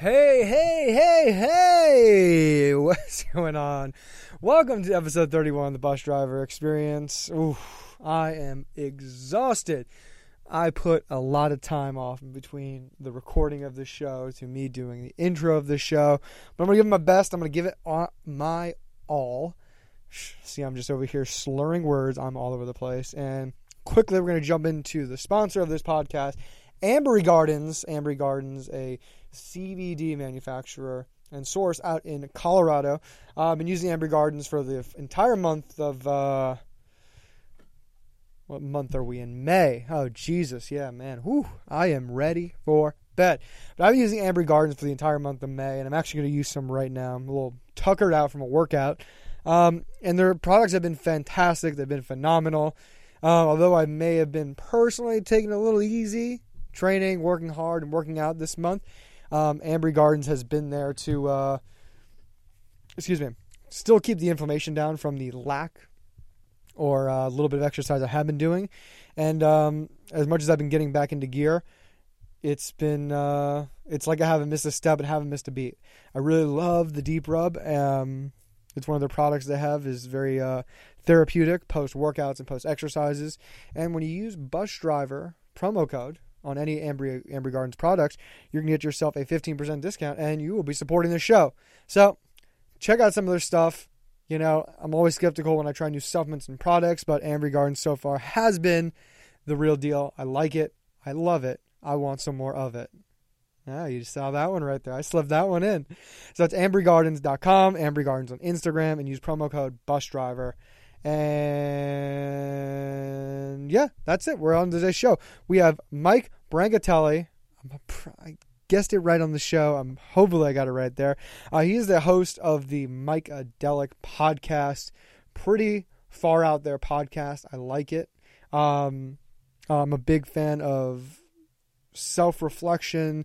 Hey, hey, hey, hey! What's going on? Welcome to episode 31 of the Bus Driver Experience. Ooh, I am exhausted. I put a lot of time off between the recording of the show to me doing the intro of the show. But I'm going to give it my best. I'm going to give it my all. See, I'm just over here slurring words. I'm all over the place. And quickly, we're going to jump into the sponsor of this podcast, Ambary Gardens. Ambary Gardens, a CBD manufacturer and source out in Colorado. Uh, I've been using Ambary Gardens for the entire month of. Uh, what month are we in? May. Oh, Jesus. Yeah, man. Whew. I am ready for bed. But I've been using Ambary Gardens for the entire month of May, and I'm actually going to use some right now. I'm a little tuckered out from a workout. Um, and their products have been fantastic. They've been phenomenal. Uh, although I may have been personally taking a little easy, training, working hard, and working out this month, um, Ambary Gardens has been there to, uh, excuse me, still keep the inflammation down from the lack or a little bit of exercise I have been doing. And um, as much as I've been getting back into gear, it's been uh, it's like I haven't missed a step and haven't missed a beat. I really love the deep rub. Um, it's one of their products they have is very uh, therapeutic post workouts and post exercises. And when you use Bus Driver promo code on any Ambary, Ambary Gardens products, you're gonna get yourself a 15% discount, and you will be supporting the show. So check out some of their stuff. You know, I'm always skeptical when I try new supplements and products, but Ambary Gardens so far has been the real deal. I like it. I love it. I want some more of it. Yeah, you saw that one right there. I slipped that one in. So it's ambarygardens.com, Ambary Gardens on Instagram, and use promo code BUSDRIVER. And yeah, that's it. We're on today's show. We have Mike Brancatelli. I guessed it right on the show. I'm hopefully I got it right there. Uh, he is the host of the Mikeadelic podcast. Pretty far out there podcast. I like it. Um, I'm a big fan of self reflection,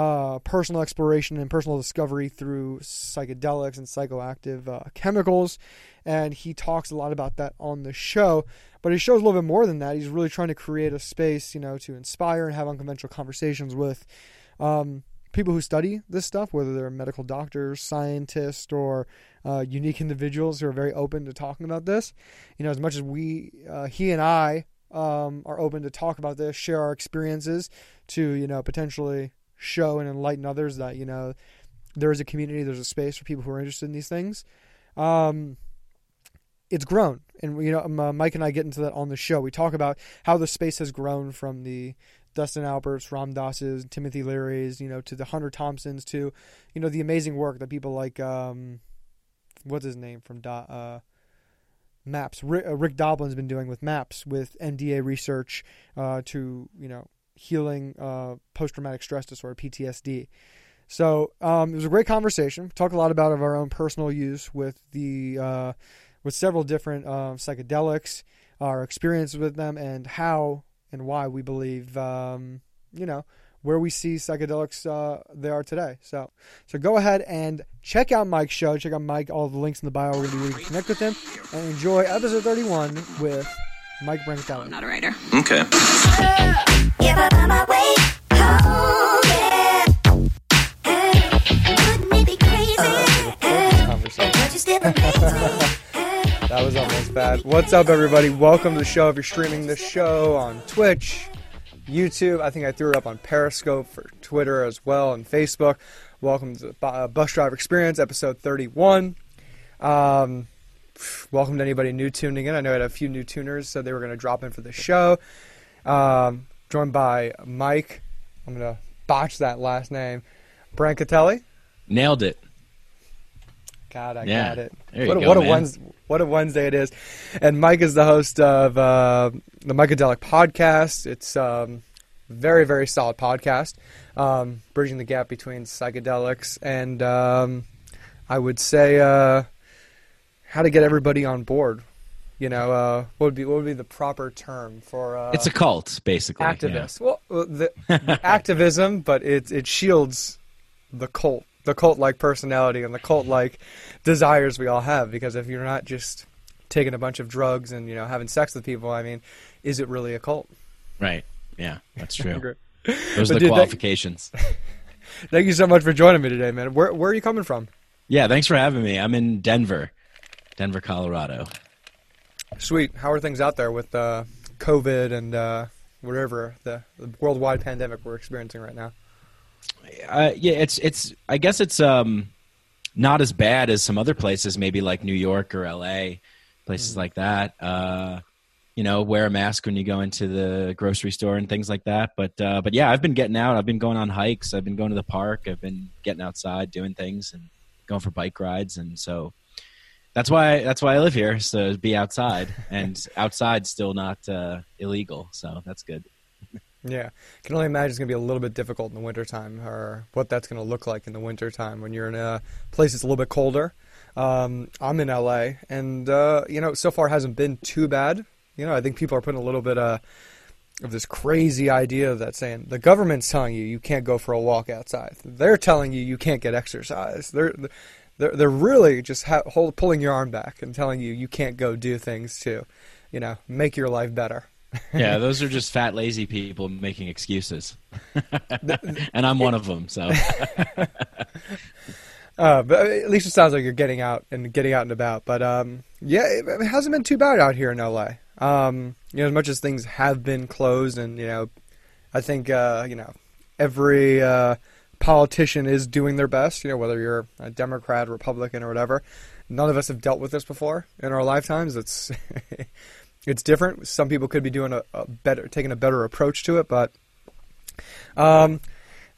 uh, personal exploration, and personal discovery through psychedelics and psychoactive uh, chemicals. And he talks a lot about that on the show. But he shows a little bit more than that. He's really trying to create a space, you know, to inspire and have unconventional conversations with um, people who study this stuff, whether they're medical doctors, scientists, or uh, unique individuals who are very open to talking about this. You know, as much as we, uh, he and I, um, are open to talk about this, share our experiences, to you know potentially show and enlighten others that you know there is a community, there's a space for people who are interested in these things. Um, it's grown, and you know, uh, Mike and I get into that on the show. We talk about how the space has grown from the Dustin Alberts, Ram Dass's, Timothy Leary's, you know, to the Hunter Thompsons, to you know the amazing work that people like um, what's his name from Do- uh, Maps Rick, uh, Rick Doblin's been doing with Maps with NDA research uh, to you know healing uh, post traumatic stress disorder PTSD. So um, it was a great conversation. Talk a lot about of our own personal use with the uh, with several different uh, psychedelics, our experience with them, and how and why we believe, um, you know, where we see psychedelics uh, they are today. So, so go ahead and check out Mike's show. Check out Mike. All the links in the bio. We're going to be able to connect with him and enjoy episode 31 with Mike Brancatelli. I'm not a writer. Okay. That was almost bad. What's up, everybody? Welcome to the show. If you're streaming this show on Twitch, YouTube, I think I threw it up on Periscope for Twitter as well and Facebook. Welcome to the uh, Bus Driver Experience, episode 31. Um, welcome to anybody new tuning in. I know I had a few new tuners so they were going to drop in for the show. Um, joined by Mike. I'm going to botch that last name. Brancatelli. Nailed it. God, I Yeah. got it. There you what a, go, what a. Wednesday, what a Wednesday it is. And Mike is the host of uh, the Mikeadelic podcast. It's um, very very solid podcast, um, bridging the gap between psychedelics and um, I would say uh, how to get everybody on board. You know, uh, what would be what would be the proper term for uh, It's a cult, basically. yeah. activist? Well, the, the activism, but it it shields the cult, the cult like personality and the cult like desires we all have. Because if you're not just taking a bunch of drugs and you know having sex with people, I mean, is it really a cult? Right. Yeah, that's true. Those are the dude, qualifications. Thank you so much for joining me today, man. Where where are you coming from? Yeah, thanks for having me. I'm in Denver, Denver, Colorado. Sweet. How are things out there with uh, COVID and uh, whatever the, the worldwide pandemic we're experiencing right now? Uh, yeah, it's it's. I guess it's um, not as bad as some other places, maybe like New York or L.A., places mm-hmm. like that. Uh, you know, wear a mask when you go into the grocery store and things like that. But uh, but yeah, I've been getting out. I've been going on hikes. I've been going to the park. I've been getting outside, doing things, and going for bike rides. And so that's why that's why I live here. So be outside, and outside still not uh, illegal. So that's good. Yeah, can only imagine it's going to be a little bit difficult in the wintertime, or what that's going to look like in the wintertime when you're in a place that's a little bit colder. Um, I'm in LA, and uh, you know, so far hasn't been too bad. You know, I think people are putting a little bit uh, of this crazy idea that saying the government's telling you you can't go for a walk outside. They're telling you you can't get exercise. They're they're they're really just ha- hold, pulling your arm back and telling you you can't go do things to, you know, make your life better yeah, those are just fat, lazy people making excuses, and I'm one of them. So, uh, but at least it sounds like you're getting out and getting out and about. But um, yeah, it, it, hasn't been too bad out here in LA. Um, you know, as much as things have been closed, and you know, I think uh, you know every uh, politician is doing their best. You know, whether you're a Democrat, Republican, or whatever. None of us have dealt with this before in our lifetimes. It's it's different. Some people could be doing a, a better, taking a better approach to it, but um,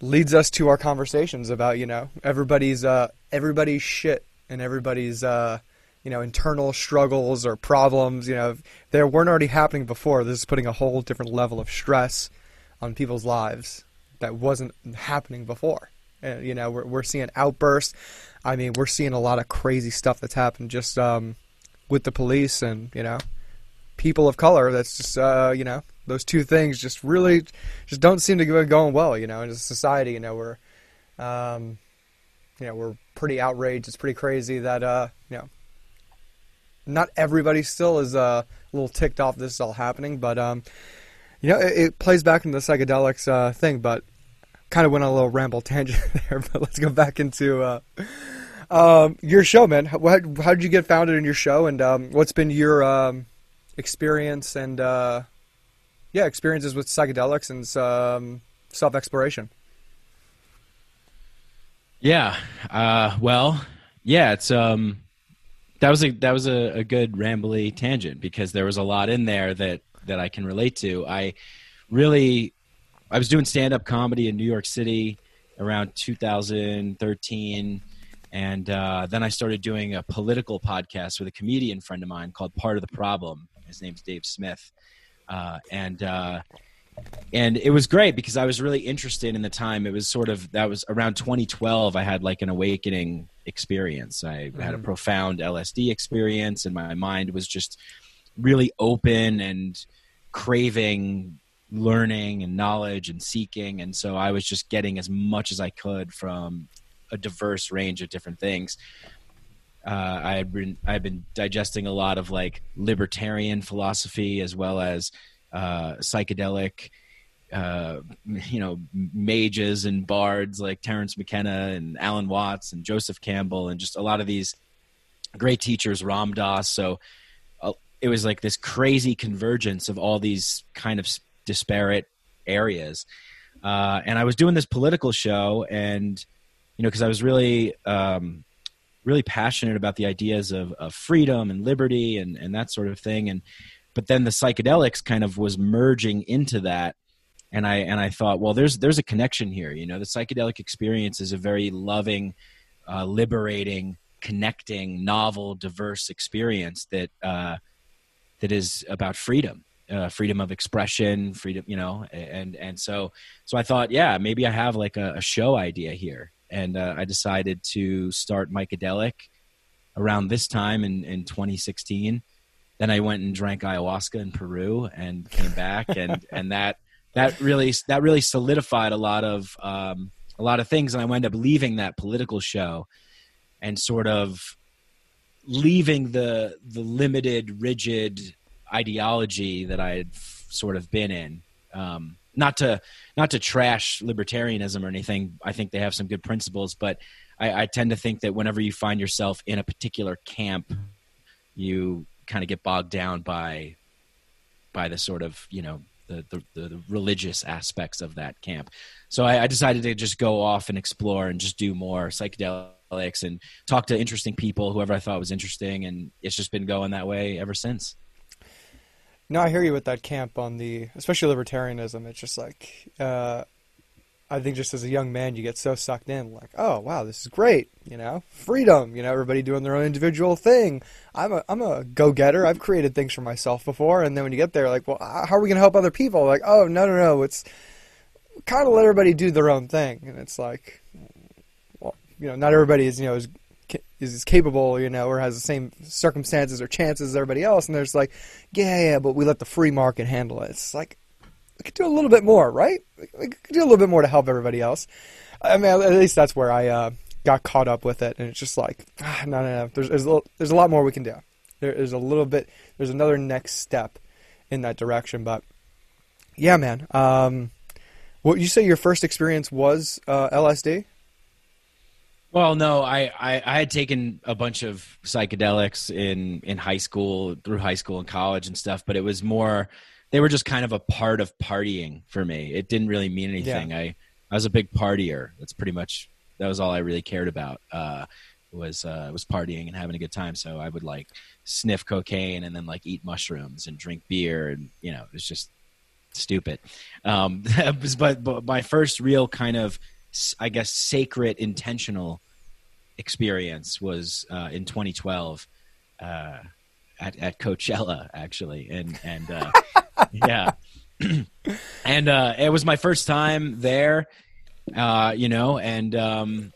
leads us to our conversations about you know everybody's uh, everybody's shit and everybody's uh, you know internal struggles or problems. You know, they weren't already happening before. This is putting a whole different level of stress on people's lives that wasn't happening before. You know, we're we're seeing outbursts. I mean, we're seeing a lot of crazy stuff that's happened just um, with the police and you know people of color. That's just uh, you know those two things just really just don't seem to be going well. You know, in society, you know, we're um, you know we're pretty outraged. It's pretty crazy that uh, you know not everybody still is uh, a little ticked off this is all happening, but um, you know it, it plays back into the psychedelics uh, thing. But kind of went on a little ramble tangent there. But let's go back into. Uh, um, your show, man. How, how did you get founded in your show, and um, what's been your um, experience and uh, yeah, experiences with psychedelics and um, self exploration. Yeah. Uh, well, yeah, it's um, that was a that was a, a good rambly tangent because there was a lot in there that that I can relate to. I really I was doing stand up comedy in New York City around 2013 and uh, then I started doing a political podcast with a comedian friend of mine called Part of the Problem. His name's Dave Smith, uh, and uh, and it was great because I was really interested in the time. It was sort of that was around 2012. I had like an awakening experience. I mm-hmm. had a mm-hmm. profound LSD experience, and my mind was just really open and craving learning and knowledge and seeking. And so I was just getting as much as I could from a diverse range of different things uh, I had been I had been digesting a lot of like libertarian philosophy as well as uh, psychedelic, uh, you know, mages and bards like Terence McKenna and Alan Watts and Joseph Campbell and just a lot of these great teachers, Ram Dass. So uh, it was like this crazy convergence of all these kind of disparate areas. Uh, and I was doing this political show, and you know, because I was really um, really passionate about the ideas of, of freedom and liberty and, and that sort of thing. And but then the psychedelics kind of was merging into that. And I and I thought, well, there's there's a connection here. You know, the psychedelic experience is a very loving, uh, liberating, connecting, novel, diverse experience that uh, that is about freedom. Uh, freedom of expression, freedom, you know, and and so so I thought, yeah, maybe I have like a, a show idea here, and uh, I decided to start Mikeadelic around this time in, in 2016. Then I went and drank ayahuasca in Peru and came back, and and that that really that really solidified a lot of um, a lot of things, and I wound up leaving that political show and sort of leaving the the limited, rigid ideology that I had f- sort of been in. Um, not to not to trash libertarianism or anything. I think they have some good principles, but I, I tend to think that whenever you find yourself in a particular camp, you kind of get bogged down by by the sort of you know the, the, the religious aspects of that camp. So I, I, decided to just go off and explore and just do more psychedelics and talk to interesting people, whoever I thought was interesting, and it's just been going that way ever since. No, I hear you with that camp on the, especially libertarianism. It's just like, uh, I think just as a young man, you get so sucked in, like, oh wow, this is great, you know, freedom, you know, everybody doing their own individual thing. I'm a I'm a go getter. I've created things for myself before, and then when you get there, like, well, how are we going to help other people? Like, oh no no no, it's kind of let everybody do their own thing, and it's like, well, you know, not everybody is you know is is capable, you know, or has the same circumstances or chances as everybody else, and there's like, yeah yeah, but we let the free market handle it. It's like we could do a little bit more, right? We could do a little bit more to help everybody else. I mean, at least that's where I uh, got caught up with it, and it's just like, ah, no, no, no. There's there's a, little, there's a lot more we can do. There is a little bit. There's another next step in that direction, but yeah, man. Um, what you say your first experience was uh, LSD? Well, no, I, I, I, had taken a bunch of psychedelics in, in high school, through high school and college and stuff, but it was more they were just kind of a part of partying for me. It didn't really mean anything. Yeah. I I was a big partier. That's pretty much that was all I really cared about. Uh, was uh, was partying and having a good time. So I would like sniff cocaine and then like eat mushrooms and drink beer and you know it was just stupid. Um, but, but my first real kind of I guess sacred intentional experience was uh, in 2012 uh, at, at Coachella actually and and uh, yeah. and uh, it was my first time there, uh, you know, and um,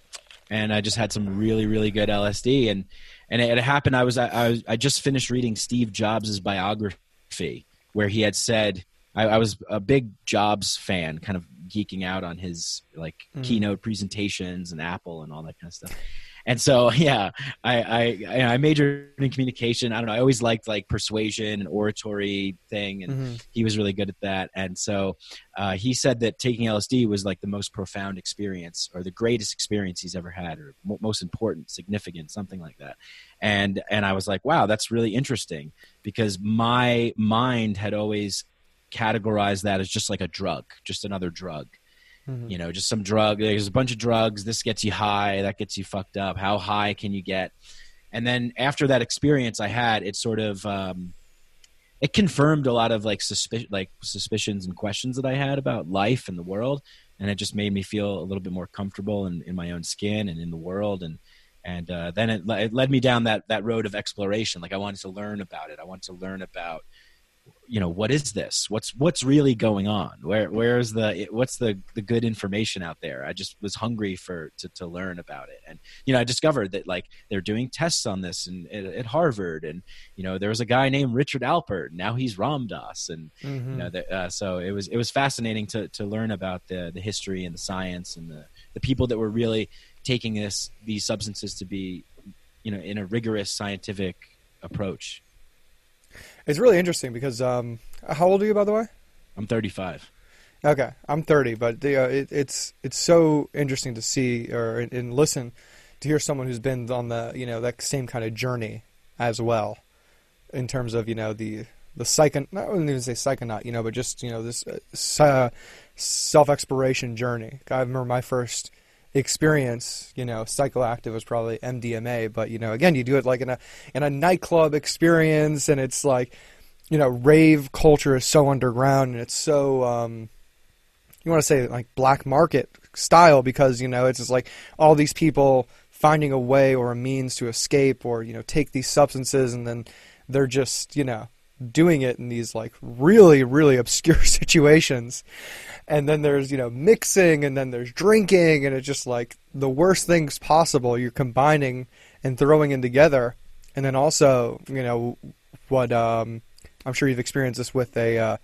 and I just had some really really good LSD, and and it, it happened. I was I, was I just finished reading Steve Jobs' biography, where he had said I, I was a big Jobs fan, kind of geeking out on his like mm. keynote presentations and Apple and all that kind of stuff and so yeah I, I i majored in communication i don't know i always liked like persuasion and oratory thing and mm-hmm. he was really good at that and so uh, he said that taking lsd was like the most profound experience or the greatest experience he's ever had or mo- most important significant something like that and and i was like wow that's really interesting because my mind had always categorized that as just like a drug just another drug Mm-hmm. You know, just some drug. There's a bunch of drugs. This gets you high. That gets you fucked up. How high can you get? And then after that experience I had, it sort of um, it confirmed a lot of like suspicion, like suspicions and questions that I had about life and the world, and it just made me feel a little bit more comfortable in, in my own skin and in the world. And and uh, then it, it led me down that that road of exploration. Like I wanted to learn about it. I wanted to learn about you know what is this? What's what's really going on? Where where's the what's the the good information out there? I just was hungry for to, to learn about it. And you know i discovered that like they're doing tests on this and at, at harvard. And you know there was a guy named richard alpert now he's ram dass. And mm-hmm. you know the, uh, so it was it was fascinating to to learn about the the history and the science and the the people that were really taking this these substances to be you know in a rigorous scientific approach it's really interesting because um, how old are you, by the way? I'm 35. Okay, I'm 30, but the, uh, it, it's it's so interesting to see or and listen to hear someone who's been on the you know that same kind of journey as well, in terms of you know the the psycho not wouldn't even say psychonaut you know but just you know this uh, self exploration journey. I remember my first experience, you know, psychoactive is probably MDMA, but you know, again, you do it like in a in a nightclub experience, and it's like, you know, rave culture is so underground, and it's so um, you want to say like black market style because you know it's just like all these people finding a way or a means to escape or you know take these substances and then they're just you know doing it in these like really really obscure situations. And then there's you know mixing and then there's drinking and it's just like the worst things possible you're combining and throwing in together. And then also you know what um, i'm sure you've experienced this with a uh,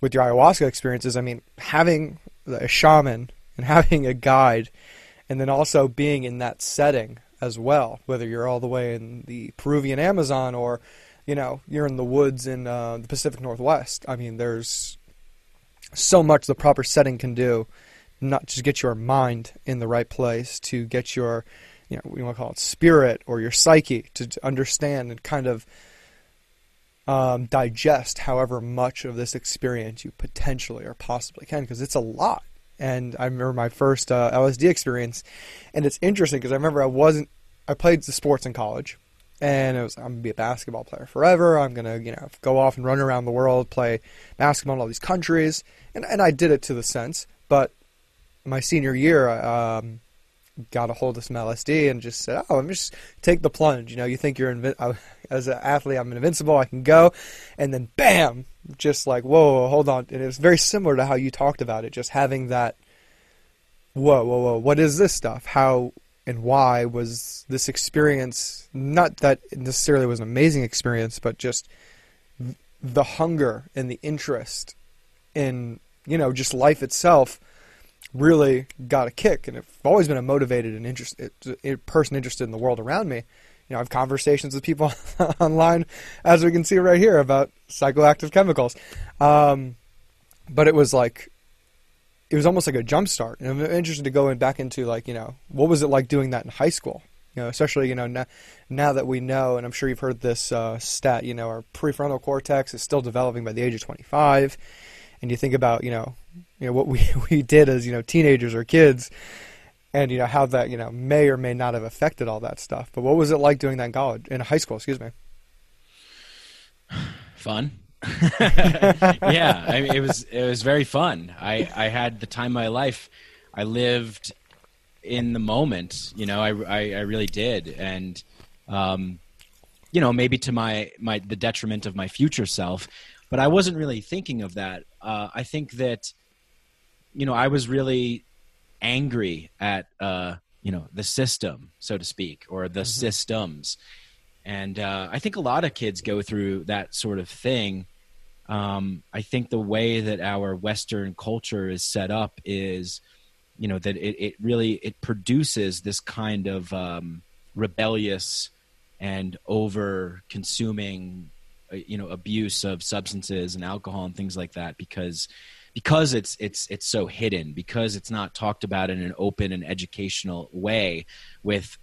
with your ayahuasca experiences. I mean having a shaman and having a guide and then also being in that setting as well whether you're all the way in the peruvian amazon or you know you're in the woods in uh, the Pacific Northwest. I mean, there's so much the proper setting can do, not just get your mind in the right place, to get your, you know, we want to call it spirit or your psyche to, understand and kind of um, digest however much of this experience you potentially or possibly can, because it's a lot. And I remember my first uh, LSD experience, and it's interesting because I remember I wasn't, I played the sports in college, and it was I'm gonna be a basketball player forever. I'm gonna you know go off and run around the world, play basketball in all these countries, and and I did it to the sense. But my senior year, I um, got a hold of some LSD and just said, "Oh, let me just take the plunge." You know, you think you're invi- as an athlete, I'm invincible. I can go, and then bam, just like whoa, hold on. And it was very similar to how you talked about it, just having that. Whoa, whoa, whoa! What is this stuff? How and why was this experience not that necessarily was an amazing experience but just the hunger and the interest in you know just life itself really got a kick. And i've always been a motivated and interested person interested in the world around me. You know i have conversations with people online as we can see right here about psychoactive chemicals. Um, but it was like it was almost like a jump start. And I'm interested to go in back into like, you know, what was it like doing that in high school? You know, especially, you know, now, now that we know, and I'm sure you've heard this uh, stat, you know, our prefrontal cortex is still developing by the age of 25. And you think about, you know, you know what we, we did as, you know, teenagers or kids and, you know, how that, you know, may or may not have affected all that stuff. But what was it like doing that in college, in high school, excuse me? Fun. yeah, I mean, it was it was very fun. I I had the time of my life. I lived in the moment. You know, I I, I really did, and um, you know, maybe to my my the detriment of my future self, but I wasn't really thinking of that. Uh, I think that you know I was really angry at uh, you know the system, so to speak, or the mm-hmm. systems and uh, I think a lot of kids go through that sort of thing. Um, I think the way that our Western culture is set up is, you know, that it, it really it produces this kind of um, rebellious and over consuming, uh, you know, abuse of substances and alcohol and things like that because because it's it's it's so hidden because it's not talked about in an open and educational way with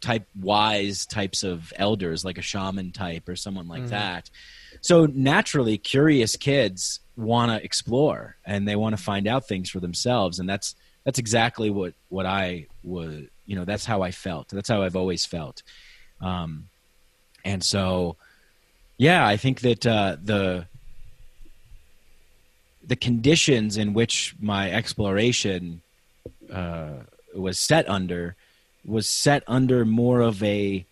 type wise types of elders like a shaman type or someone like mm-hmm. that. So naturally curious kids want to explore and they want to find out things for themselves. And that's that's exactly what what i was you know that's how i felt. That's how i've always felt. Um and so yeah i think that uh the the conditions in which my exploration uh was set under was set under more of a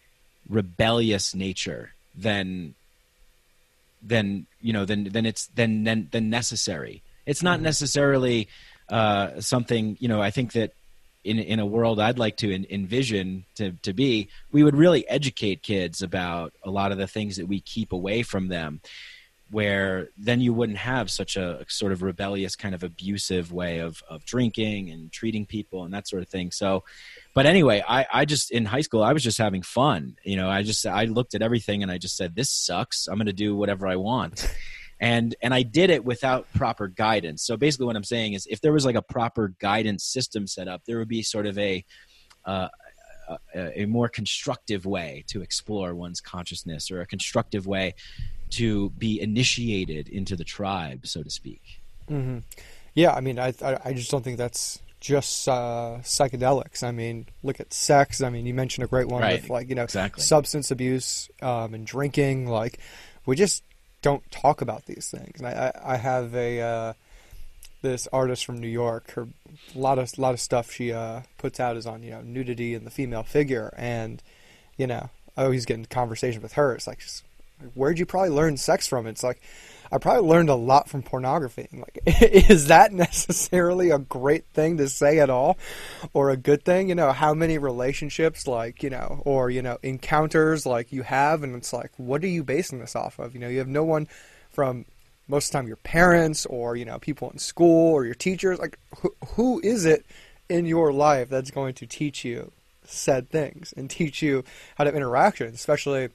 rebellious nature than than you know than than it's than than, than necessary. It's not mm-hmm. necessarily uh, something you know. I think that in in a world I'd like to envision to to be, we would really educate kids about a lot of the things that we keep away from them where then you wouldn't have such a sort of rebellious kind of abusive way of, of drinking and treating people and that sort of thing. So but anyway I, I just in high school i was just having fun. You know i just i looked at everything and i just said this sucks. I'm going to do whatever i want. And and i did it without proper guidance. So basically what i'm saying is if there was like a proper guidance system set up there would be sort of a uh, a, a more constructive way to explore one's consciousness or a constructive way to be initiated into the tribe, so to speak. Mm-hmm. Yeah, I mean, I, I just don't think that's just uh, psychedelics. I mean, look at sex. I mean, you mentioned a great one right. with like you know exactly. substance abuse um, and drinking. Like, we just don't talk about these things. And I, I, I have a uh, this artist from New York. Her a lot of lot of stuff she uh, puts out is on you know nudity and the female figure, and you know I always get in conversation with her. It's like where'd you probably learn sex from? It's like I probably learned a lot from pornography. Like, is that necessarily a great thing to say at all, or a good thing? You know, how many relationships, like you know, or you know, encounters like you have, and it's like, what are you basing this off of? You know, you have no one from most of the time your parents or you know people in school or your teachers. Like, who, who is it in your life that's going to teach you said things and teach you how to interact, especially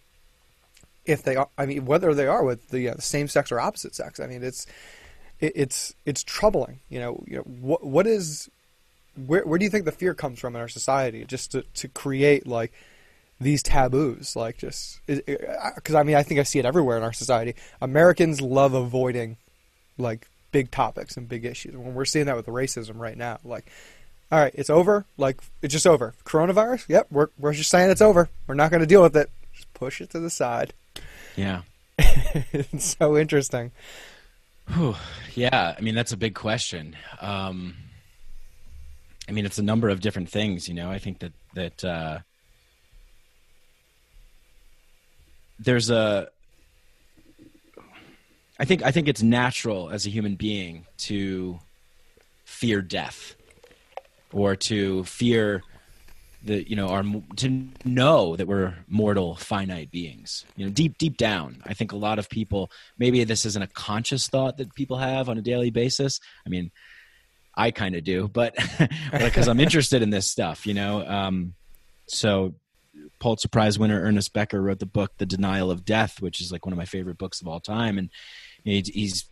if they are, I mean, whether they are with the, uh, same sex or opposite sex. I mean, it's it, it's it's troubling. You know, you know what what is where where do you think the fear comes from in our society just to to create like these taboos like just because I mean I think I see it everywhere in our society. Americans love avoiding like big topics and big issues. When we're seeing that with racism right now, like all right, it's over. Like it's just over. Coronavirus. Yep, we're we're just saying it's over. We're not going to deal with it. Just push it to the side. Yeah. it's so interesting. Whew. Yeah, I mean that's a big question. Um, I mean it's a number of different things. You know, I think that that uh, there's a. I think I think it's natural as a human being to fear death or to fear the you know our to know that we're mortal finite beings you know deep deep down i think a lot of people maybe this isn't a conscious thought that people have on a daily basis i mean i kind of do but because i'm interested in this stuff you know um, so pulitzer prize winner ernest becker wrote the book the denial of death which is like one of my favorite books of all time and he he's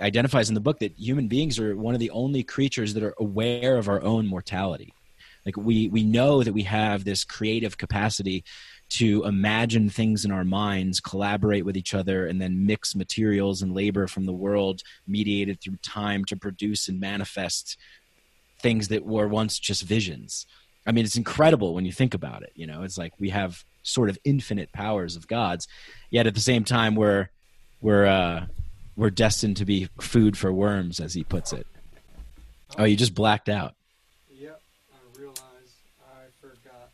identifies in the book that human beings are one of the only creatures that are aware of our own mortality. Like we we know that we have this creative capacity to imagine things in our minds, collaborate with each other, and then mix materials and labor from the world, mediated through time, to produce and manifest things that were once just visions. I mean, it's incredible when you think about it. You know, it's like we have sort of infinite powers of gods, yet at the same time we're we're uh, we're destined to be food for worms, as he puts it. Oh, you just blacked out. Yep, I realized I forgot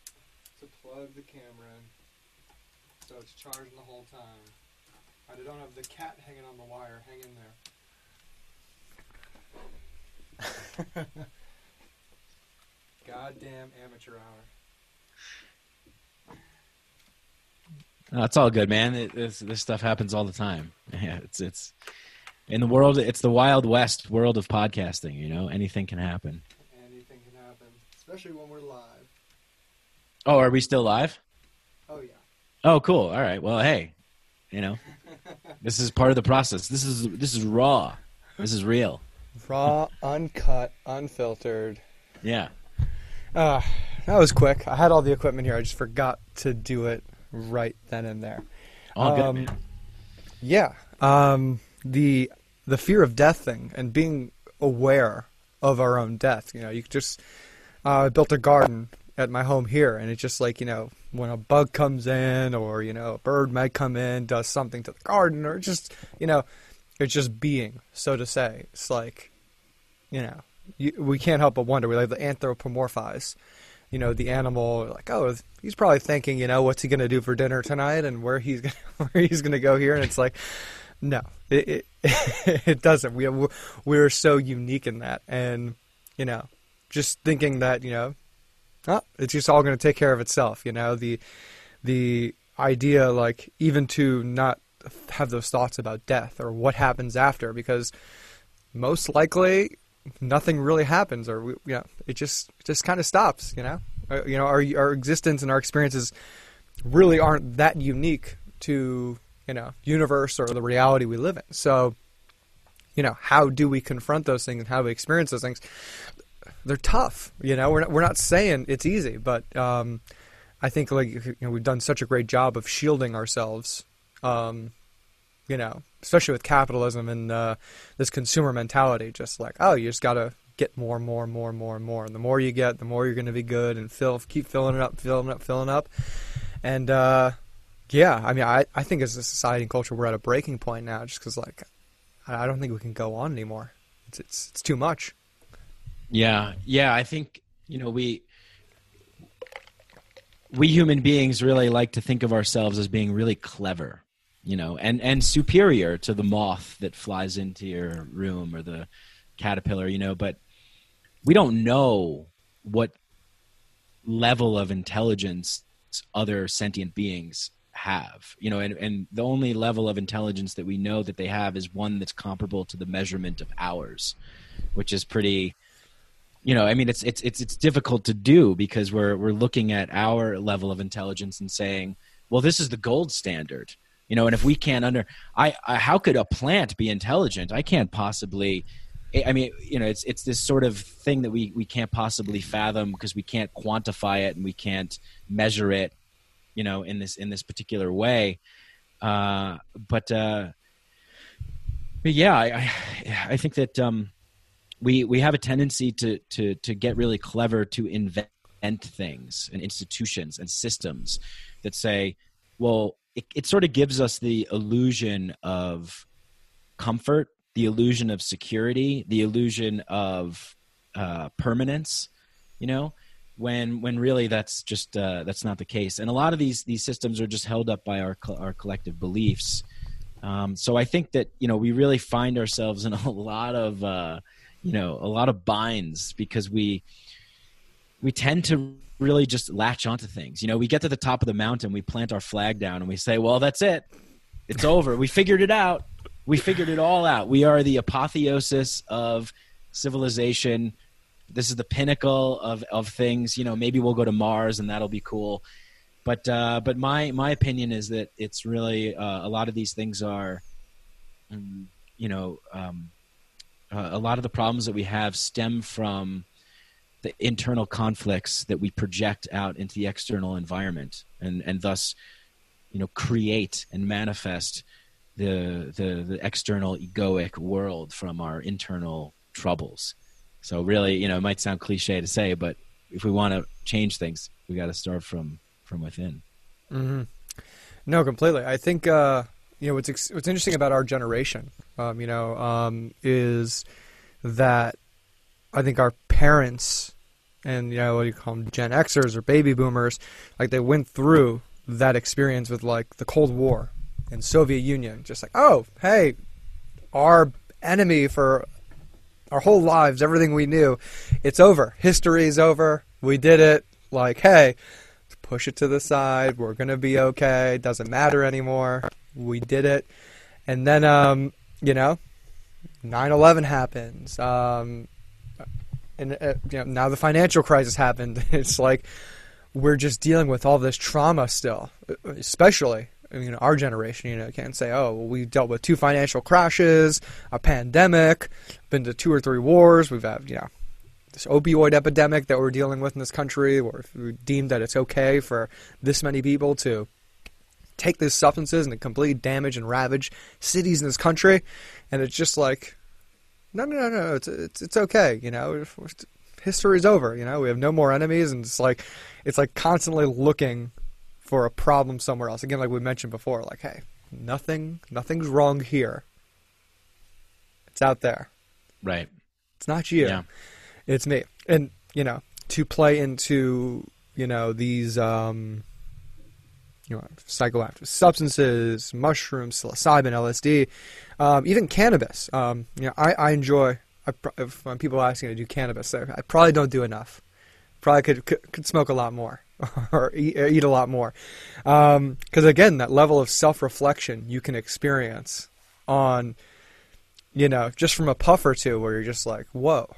to plug the camera in, so it's charging the whole time. I don't have the cat hanging on the wire. Hang in there. Goddamn amateur hour. No, it's all good, man. It, this this stuff happens all the time. Yeah, it's it's in the world. It's the wild west world of podcasting. You know, anything can happen. Anything can happen, especially when we're live. Oh, are we still live? Oh yeah. Oh, cool. All right. Well, hey, you know, this is part of the process. This is this is raw. This is real. Raw, uncut, unfiltered. Yeah. Uh, that was quick. I had all the equipment here. I just forgot to do it right then and there. All good, um, man. Yeah. Um, the the fear of death thing and being aware of our own death. You know, you just uh, built a garden at my home here, and it's just like you know when a bug comes in, or you know a bird might come in, does something to the garden, or just you know it's just being, so to say. It's like you know you, we can't help but wonder. We like to anthropomorphize you know the animal like oh he's probably thinking you know what's he to do for dinner tonight and where he's gonna, where he's to go here and it's like no it it, it doesn't we have, we're so unique in that and you know just thinking that you know oh, it's just all going to take care of itself you know the the idea like even to not have those thoughts about death or what happens after because most likely nothing really happens, or we, you know, it just just kind of stops. You know, uh, you know, our our existence and our experiences really aren't that unique to you know universe or the reality we live in. So, you know, how do we confront those things and how we experience those things? They're tough. You know, we're not, we're not saying it's easy, but um, I think like you know, we've done such a great job of shielding ourselves. Um, you know, especially with capitalism and uh, this consumer mentality, just like, oh, you just got to get more, more, more, more, and more. And the more you get, the more you're to be good and fill, keep filling it up, filling it up, filling up. And uh, yeah, I mean, I, I think as a society and culture, we're at a breaking point now just because, like, I don't think we can go on anymore. It's, it's, it's too much. Yeah. Yeah. I think, you know, we, we human beings really like to think of ourselves as being really clever you know, and and superior to the moth that flies into your room or the caterpillar, you know, but we don't know what level of intelligence other sentient beings have you know and, and the only level of intelligence that we know that they have is one that's comparable to the measurement of ours which is pretty you know i mean it's it's it's, it's difficult to do because we're we're looking at our level of intelligence and saying well this is the gold standard you know and if we can't under I, I how could a plant be intelligent i can't possibly I mean, you know, it's it's this sort of thing that we we can't possibly fathom because we can't quantify it and we can't measure it, you know, in this in this particular way. Uh, but uh, but yeah, I I, I think that um, we we have a tendency to to to get really clever to invent things and institutions and systems that say, well, it, it sort of gives us the illusion of comfort the illusion of security, the illusion of uh, permanence. You know, when when really that's just uh, that's not the case. And a lot of these these systems are just held up by our our collective beliefs. Um, so I think that you know we really find ourselves in a lot of uh, you know a lot of binds because we we tend to really just latch onto things. You know, we get to the top of the mountain, we plant our flag down, and we say, "Well, that's it. It's over. We figured it out we figured it all out. We are the apotheosis of civilization. This is the pinnacle of, of things. You know, maybe we'll go to Mars and that'll be cool. But uh, but my my opinion is that it's really uh, a lot of these things are, um, you know, um, uh, a lot of the problems that we have stem from the internal conflicts that we project out into the external environment, and and thus, you know, create and manifest the, the the external egoic world from our internal troubles. So really, you know, it might sound cliche to say, but if we want to change things, we got to start from from within. Mm-hmm. No, completely. I think uh, you know what's ex- what's interesting about our generation, um, you know, um, is that I think our parents and you know what do you call them, Gen Xers or baby boomers, like they went through that experience with like the Cold War, and Soviet Union. Just like, oh, hey, our enemy for our whole lives, everything we knew, it's over. History is over. We did it. Like, hey, push it to the side. We're gonna be okay. It doesn't matter anymore. We did it. And then, um, you know, 9/11 happens. Um, and uh, you know, now the financial crisis happened. It's like we're just dealing with all this trauma still, especially I mean, our generation you know can't say oh well, we dealt with two financial crashes a pandemic been to two or three wars we've had you know this opioid epidemic that we're dealing with in this country where we deemed that it's okay for this many people to take these substances and completely damage and ravage cities in this country and it's just like no no no no it's it's, it's okay you know history's over you know we have no more enemies and it's like it's like constantly looking for a problem somewhere else. Again, like we mentioned before, like, hey, nothing, nothing's wrong here. It's out there. Right. It's not you. Yeah. It's me. And you know, to play into you know these um, you know psychoactive substances, mushrooms, psilocybin, LSD, um, even cannabis. Um, you know, I, I enjoy. I, if, when people ask me to do cannabis, I, I probably don't do enough. Probably could, could could smoke a lot more. or eat, eat, a lot more. Because um, again, that level of self reflection you can experience on, you know, just from a puff or two, where you're just like, whoa,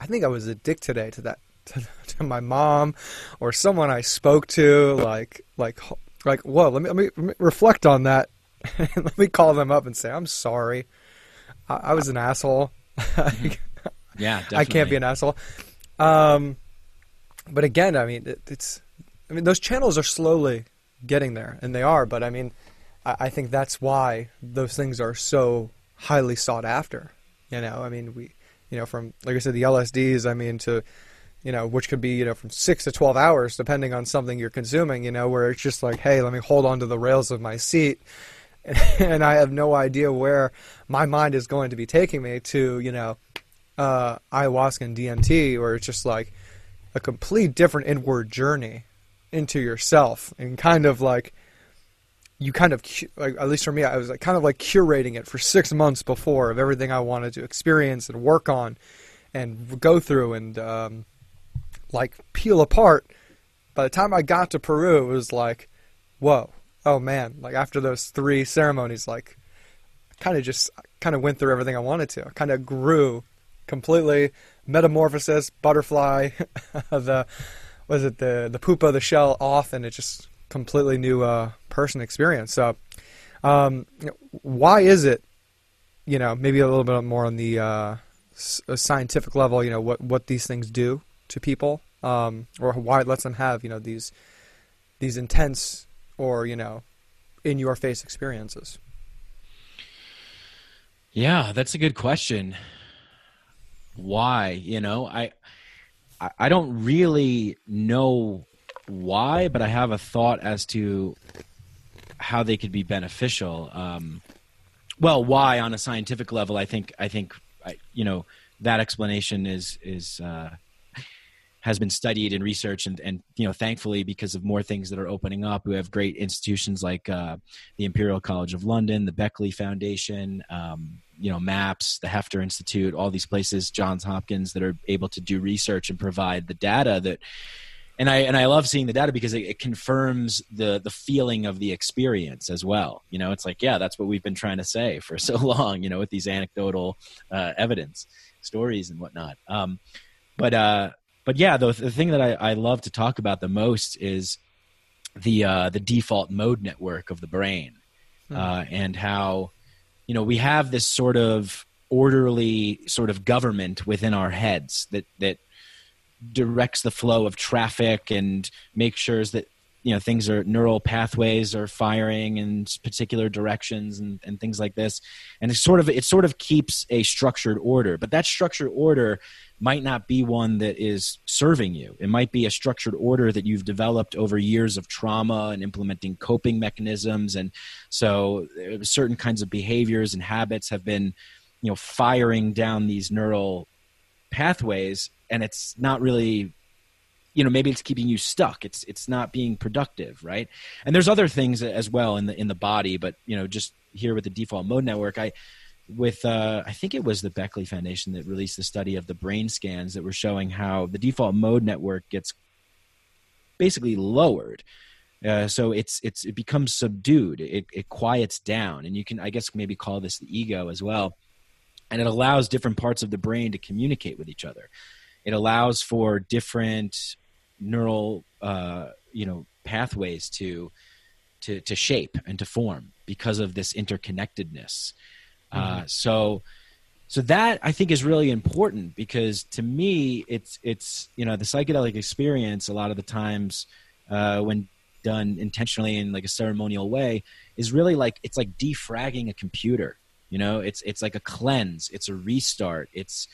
I think I was a dick today to that, to, to my mom or someone I spoke to. Like, like, like, whoa, let me, let me, let me reflect on that. and let me call them up and say, I'm sorry. I, I was an asshole. yeah, definitely. I can't be an asshole. Um, but again, I mean, it, it's, I mean, those channels are slowly getting there, and they are. But I mean, I, I think that's why those things are so highly sought after. You know, I mean, we, you know, from like I said, the LSDs. I mean, to you know, which could be you know from six to twelve hours, depending on something you're consuming. You know, where it's just like, hey, let me hold on to the rails of my seat, and I have no idea where my mind is going to be taking me to. You know, uh, ayahuasca and DMT, where it's just like a complete different inward journey into yourself and kind of like you kind of like at least for me I was like kind of like curating it for 6 months before of everything I wanted to experience and work on and go through and um, like peel apart by the time I got to Peru it was like whoa oh man like after those 3 ceremonies like kind of just kind of went through everything I wanted to kind of grew completely metamorphosis, butterfly, the was it the the pupa, the shell off, and it just completely new uh, person experience. So Um, why is it? You know, maybe a little bit more on the uh, scientific level. You know, what what these things do to people, um, or why it lets them have you know these these intense or you know in your face experiences. Yeah, that's a good question. Why? You know, I I don't really know why, but I have a thought as to how they could be beneficial. Um, well, why on a scientific level? I think I think you know that explanation is is uh, has been studied and researched and, and you know thankfully because of more things that are opening up we have great institutions like uh, the imperial college of london the beckley foundation um, you know maps the Heffter institute all these places johns hopkins that are able to do research and provide the data that and I and I love seeing the data because it, it, confirms the the feeling of the experience as well. You know, it's like yeah, that's what we've been trying to say for so long. You know, with these anecdotal uh, evidence stories and whatnot. Um, but uh, but yeah, the the thing that I, I love to talk about the most is the uh, the default mode network of the brain, hmm. uh, and how you know we have this sort of orderly sort of government within our heads that that directs the flow of traffic and makes sure that you know things are neural pathways are firing in particular directions and, and things like this. And it sort of it sort of keeps a structured order but that structured order might not be one that is serving you. It might be a structured order that you've developed over years of trauma and implementing coping mechanisms. And so uh, certain kinds of behaviors and habits have been you know firing down these neural pathways and it's not really you know maybe it's keeping you stuck. It's it's not being productive right? And there's other things as well in the in the body but you know just here with the default mode network i with uh, i think it was the beckley foundation that released the study of the brain scans that were showing how the default mode network gets basically lowered. Uh, so it's it's it becomes subdued. It, it quiets down. And you can i guess maybe call this the ego as well. And it allows different parts of the brain to communicate with each other. It allows for different neural uh, you know pathways to to to shape and to form because of this interconnectedness. Uh, mm-hmm. uh, so so that i think is really important because to me it's it's you know the psychedelic experience a lot of the times uh, when done intentionally in like a ceremonial way is really like it's like defragging a computer you know? It's it's like a cleanse. It's a restart. It's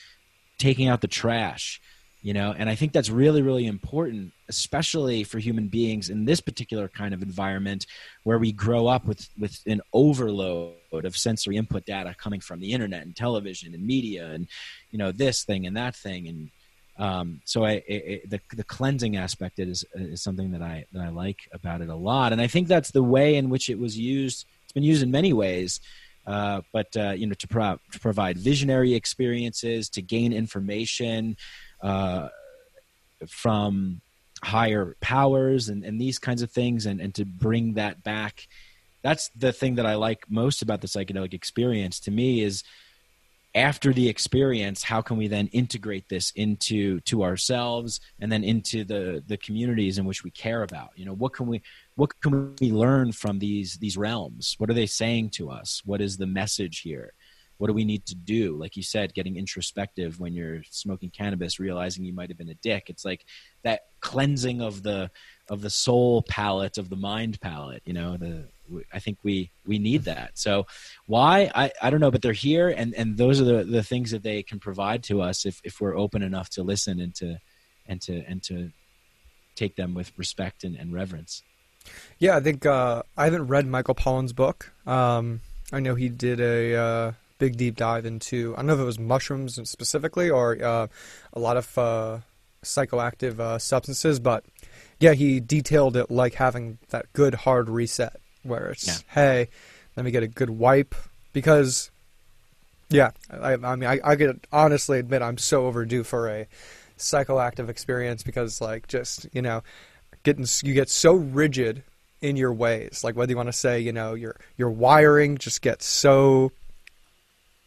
taking out the trash you know and i think that's really really important especially for human beings in this particular kind of environment where we grow up with with an overload of sensory input data coming from the internet and television and media and you know this thing and that thing and um, so I, it, the the cleansing aspect is is something that I that I like about it a lot, and I think that's the way in which it was used. It's been used in many ways, uh, but uh, you know to, pro- to, provide visionary experiences, to gain information, uh, from higher powers and, and these kinds of things and, and to bring that back. That's the thing that i like most about the psychedelic experience to me is after the experience how can we then integrate this into to ourselves and then into the the communities in which we care about? You know what can we what can we learn from these these realms? What are they saying to us? What is the message here what do we need to do? Like you said getting introspective when you're smoking cannabis realizing you might have been a dick. It's like that cleansing of the of the soul palate of the mind palate you know the i think we we need that. So why i i don't know but they're here and and those are the the things that they can provide to us if if we're open enough to listen and to and to and to take them with respect and, and reverence. Yeah i think uh i haven't read michael pollan's book. Um i know he did a uh big deep dive into I don't know if it was mushrooms specifically or uh, a lot of uh, psychoactive uh, substances, but yeah, he detailed it like having that good hard reset where it's yeah. hey, let me get a good wipe because yeah, I, I mean I, I could honestly admit I'm so overdue for a psychoactive experience because like just you know getting you get so rigid in your ways like whether you want to say you know your your wiring just gets so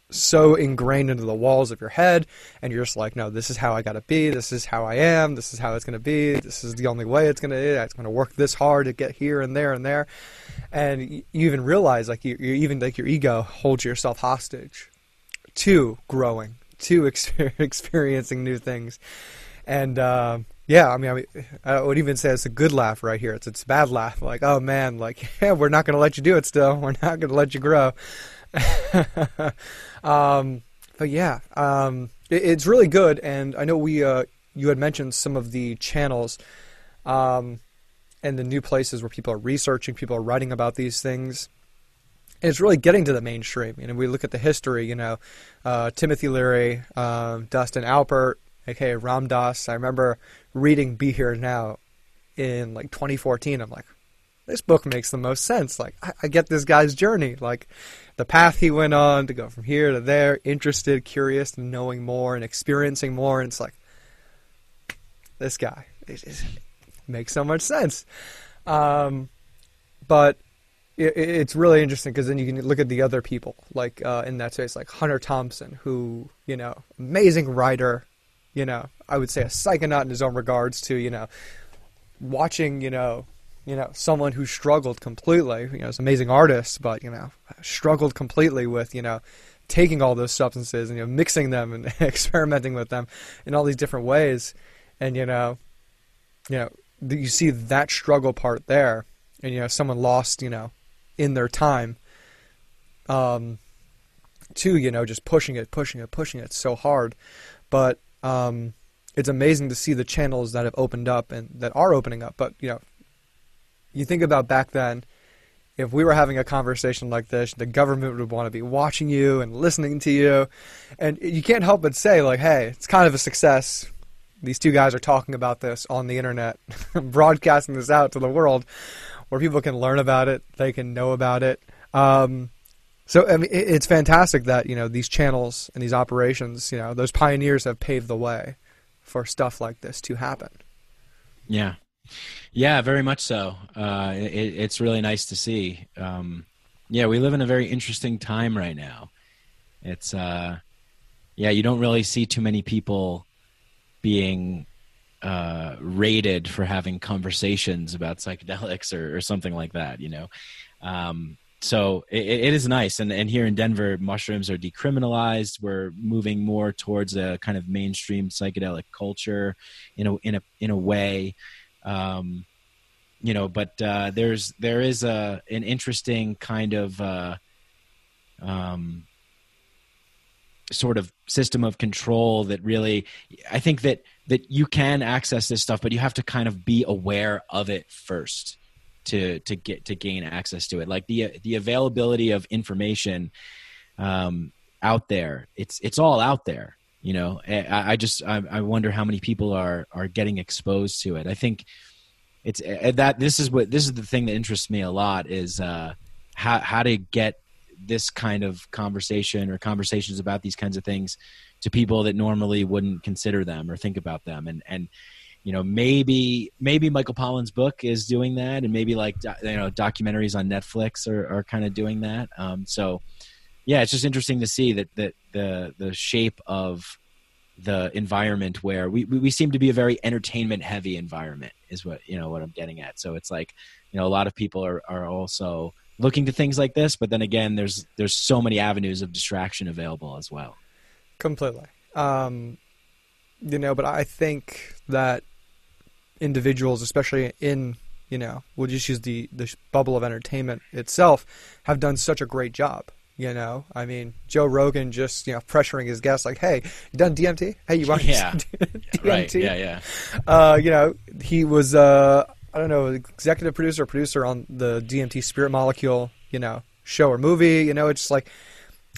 so ingrained into the walls of your head and you're just like no this is how i gotta be this is how i am this is how it's gonna be this is the only way it's gonna it's gonna work this hard to get here and there and there and you even realize like you, you even like your ego holds yourself hostage to growing to experiencing new things and uh, yeah, I mean, I mean, I would even say it's a good laugh right here. It's it's a bad laugh. Like, oh man, like yeah, we're not going to let you do it. Still, we're not going to let you grow. um, but yeah, um, it, it's really good. And I know we uh, you had mentioned some of the channels um, and the new places where people are researching, people are writing about these things. And it's really getting to the mainstream. You know, we look at the history. You know, uh, Timothy Leary, uh, Dustin Albert, aka Ram Dass. I remember reading Be Here Now in like 2014. I'm like, this book makes the most sense. Like, I, I get this guy's journey. Like, the path he went on to go from here to there, interested, curious, knowing more and experiencing more. And it's like, this guy. It, it makes so much sense. Um, but it, it's really interesting because then you can look at the other people, like uh, in that space, like Hunter Thompson, who, you know, amazing writer, you know, I would say a psychonaut in his own regards to, you know, watching, you know, you know, someone who struggled completely, you know, is an amazing artist, but, you know, struggled completely with, you know, taking all those substances and, you know, mixing them and experimenting with them in all these different ways. And, you know, you know, you see that struggle part there and, you know, someone lost, you know, in their time, um, to, you know, just pushing it, pushing it, pushing it so hard. But, um, it's amazing to see the channels that have opened up and that are opening up. But you know, you think about back then, if we were having a conversation like this, the government would want to be watching you and listening to you, and you can't help but say like, "Hey, it's kind of a success." These two guys are talking about this on the internet, broadcasting this out to the world, where people can learn about it, they can know about it. Um, so I mean, it's fantastic that you know these channels and these operations, you know, those pioneers have paved the way for stuff like this to happen. Yeah, yeah, very much so. Uh, it, it's really nice to see. Um, yeah, we live in a very interesting time right now. It's uh, yeah, you don't really see too many people being uh, rated for having conversations about psychedelics or, or something like that. You know, um, so it, it is nice and, and here in denver mushrooms are decriminalized we're moving more towards a kind of mainstream psychedelic culture in a in a in a way um, you know but uh, there's there is a an interesting kind of uh, um, sort of system of control that really i think that that you can access this stuff but you have to kind of be aware of it first to to get to gain access to it. Like the the availability of information um, out there it's it's all out there you know i, I just I, I, wonder how many people are are getting exposed to it. I think it's that this is what this is the thing that interests me a lot is uh, how how to get this kind of conversation or conversations about these kinds of things to people that normally wouldn't consider them or think about them. And and you know maybe maybe michael pollan's book is doing that and maybe like you know documentaries on netflix are, are kind of doing that. Um, so yeah it's just interesting to see that that the the shape of the environment where we, we seem to be a very entertainment heavy environment is what you know what i'm getting at. So it's like you know a lot of people are, are also looking to things like this but then again there's there's so many avenues of distraction available as well. Completely. Um you know but i think that individuals, especially in you know, we'll just use the the bubble of entertainment itself, have done such a great job. You know, I mean, Joe Rogan just you know pressuring his guests like, "Hey, you done DMT? Hey, you want yeah. DMT? Right. Yeah, yeah. Uh, you know, he was uh, I don't know, executive producer, producer on the DMT Spirit Molecule, you know, show or movie. You know, it's just like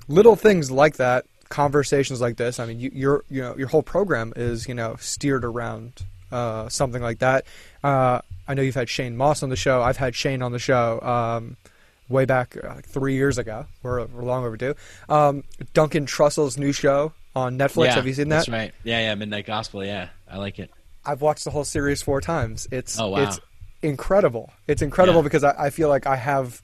little things like that, conversations like this. I mean, you, your you know your whole program is you know steered around uh, something like that. Uh, I know you've had Shane Mauss on the show. I've had Shane on the show um, way back uh, like three years ago. We're, we're long overdue. Um, Duncan Trussell's new show on Netflix. Yeah, Have you seen that? That's right. Yeah, yeah. Midnight Gospel. Yeah, I like it. I've watched the whole series four times. It's oh, wow. it's incredible. It's incredible Yeah. because I, I feel like I have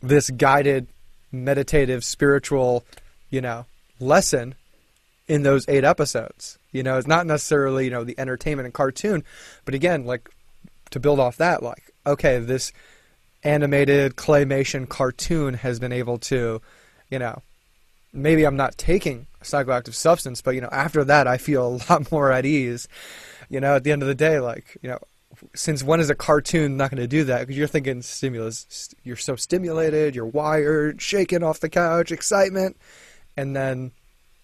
this guided, meditative, spiritual you know, lesson in those eight episodes. You know, it's not necessarily, you know, the entertainment and cartoon, but again, like to build off that, like, okay, this animated claymation cartoon has been able to, you know, maybe I'm not taking a psychoactive substance, but you know, after that I feel a lot more at ease. You know, at the end of the day, like, you know, since when is a cartoon not going to do that? Because you're thinking stimulus, you're so stimulated, you're wired, shaking off the couch, excitement, and then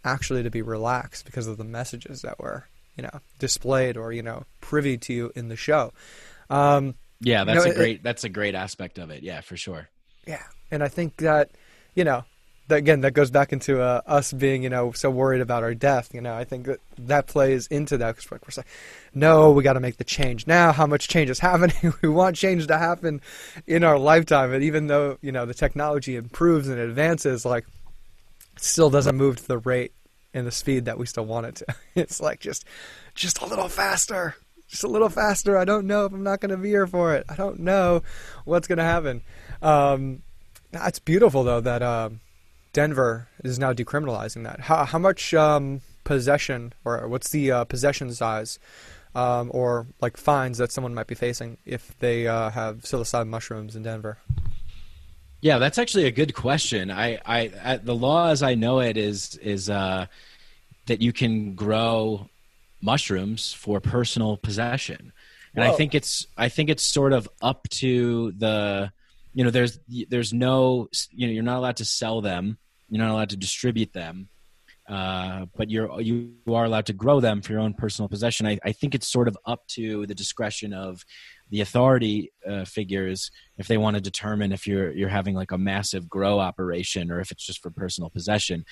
actually to be relaxed because of the messages that were, you know, displayed or you know privy to you in the show. Um, yeah, that's you know, a great it, that's a great aspect of it. Yeah, for sure. Yeah, and I think that you know that, again that goes back into uh, us being you know so worried about our death. You know, I think that that plays into that because we're like, no, we got to make the change now. How much change is happening? we want change to happen in our lifetime, and even though you know the technology improves and advances, like it still doesn't move to the rate and the speed that we still want it to. It's like just just a little faster. Just a little faster. I don't know if I'm not going to be here for it. I don't know what's going to happen. Um, it's beautiful though that um, Denver is now decriminalizing that. How how much um, possession or what's the uh, possession size um, or like fines that someone might be facing if they uh, have psilocybin mushrooms in Denver? Yeah, that's actually a good question. I, I, the law as I know it is is uh, that you can grow mushrooms for personal possession, and Whoa. I think it's I think it's sort of up to the, you know, there's there's no, you know, you're not allowed to sell them, you're not allowed to distribute them, uh, but you're you are allowed to grow them for your own personal possession. I, I think it's sort of up to the discretion of the authority uh, figures if they want to determine if you're you're having like a massive grow operation or if it's just for personal possession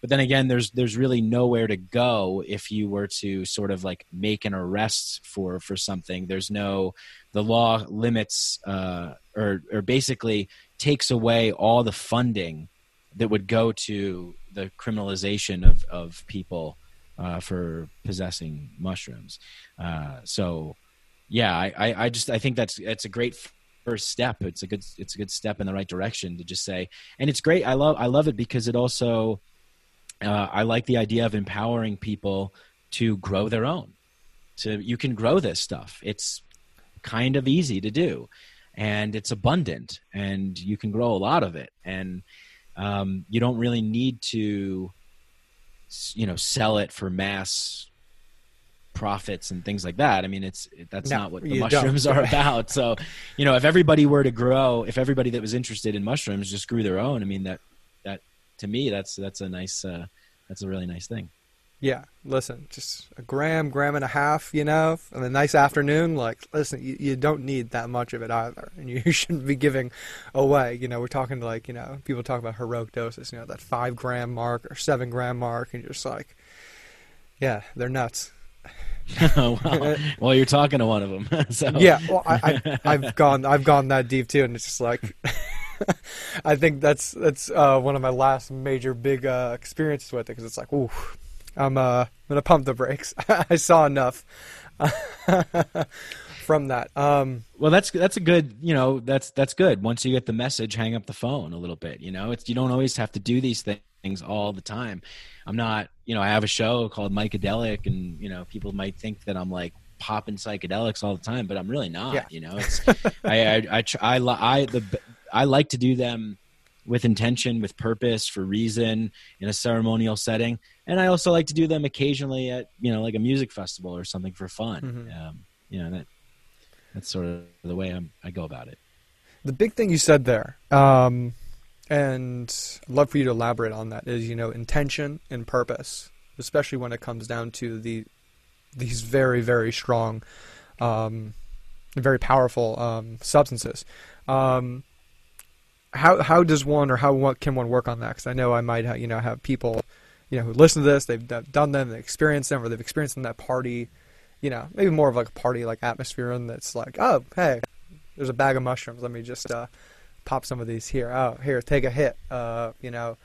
but then again there's there's really nowhere to go if you were to sort of like make an arrest for for something there's no the law limits uh, or or basically takes away all the funding that would go to the criminalization of of people uh, for possessing mushrooms uh, so yeah, I, I just I think that's it's a great first step. It's a good it's a good step in the right direction to just say, and it's great. I love I love it because it also uh, I like the idea of empowering people to grow their own. So you can grow this stuff. It's kind of easy to do, and it's abundant, and you can grow a lot of it, and um, you don't really need to, you know, sell it for mass profits and things like that. I mean, it's that's no, not what the mushrooms are about. So, you know, if everybody were to grow, if everybody that was interested in mushrooms just grew their own, I mean, that that to me, that's that's a nice, uh, that's a really nice thing. Yeah, listen, just a gram, gram and a half, you know, and a nice afternoon. Like, listen, you, you don't need that much of it either, and you shouldn't be giving away. You know, we're talking to like, you know, people talk about heroic doses, you know, that five gram mark or seven gram mark, and you're just like, yeah, they're nuts. well, well, you're talking to one of them. so. Yeah, well, I, I, have gone, I've gone that deep too, and it's just like, I think that's that's uh, one of my last major big uh, experiences with it because it's like, ooh, I'm uh, gonna pump the brakes. I saw enough from that. Um, well, that's that's a good, you know, that's that's good. Once you get the message, hang up the phone a little bit. You know, it's you don't always have to do these things all the time. I'm not, you know, I have a show called Mikeadelic, and you know, people might think that I'm like popping psychedelics all the time, but I'm really not. Yeah. You know, it's I I I, I, I the I like to do them with intention, with purpose, for reason, in a ceremonial setting, and I also like to do them occasionally at you know like a music festival or something for fun. Mm-hmm. Um, you know that that's sort of the way I'm, I go about it. The big thing you said there. Um, and I'd love for you to elaborate on that is you know intention and purpose especially when it comes down to the these very very strong um, very powerful um, substances um, how how does one or how what can one work on that because I know I might have, you know have people you know who listen to this they've done them they've experienced them or they've experienced in that party you know maybe more of like a party like atmosphere and that's like oh hey there's a bag of mushrooms let me just uh, pop some of these here. Oh, here, take a hit. Uh, you know,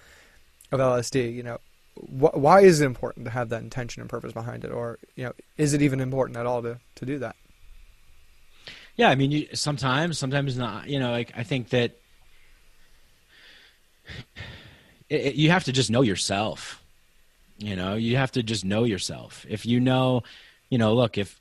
of LSD. You know, wh- why is it important to have that intention and purpose behind it, or you know, is it even important at all to to do that? Yeah, I mean, you, sometimes, sometimes not. You know, like I think that it, it, you have to just know yourself. You know, you have to just know yourself. If you know, you know, look, if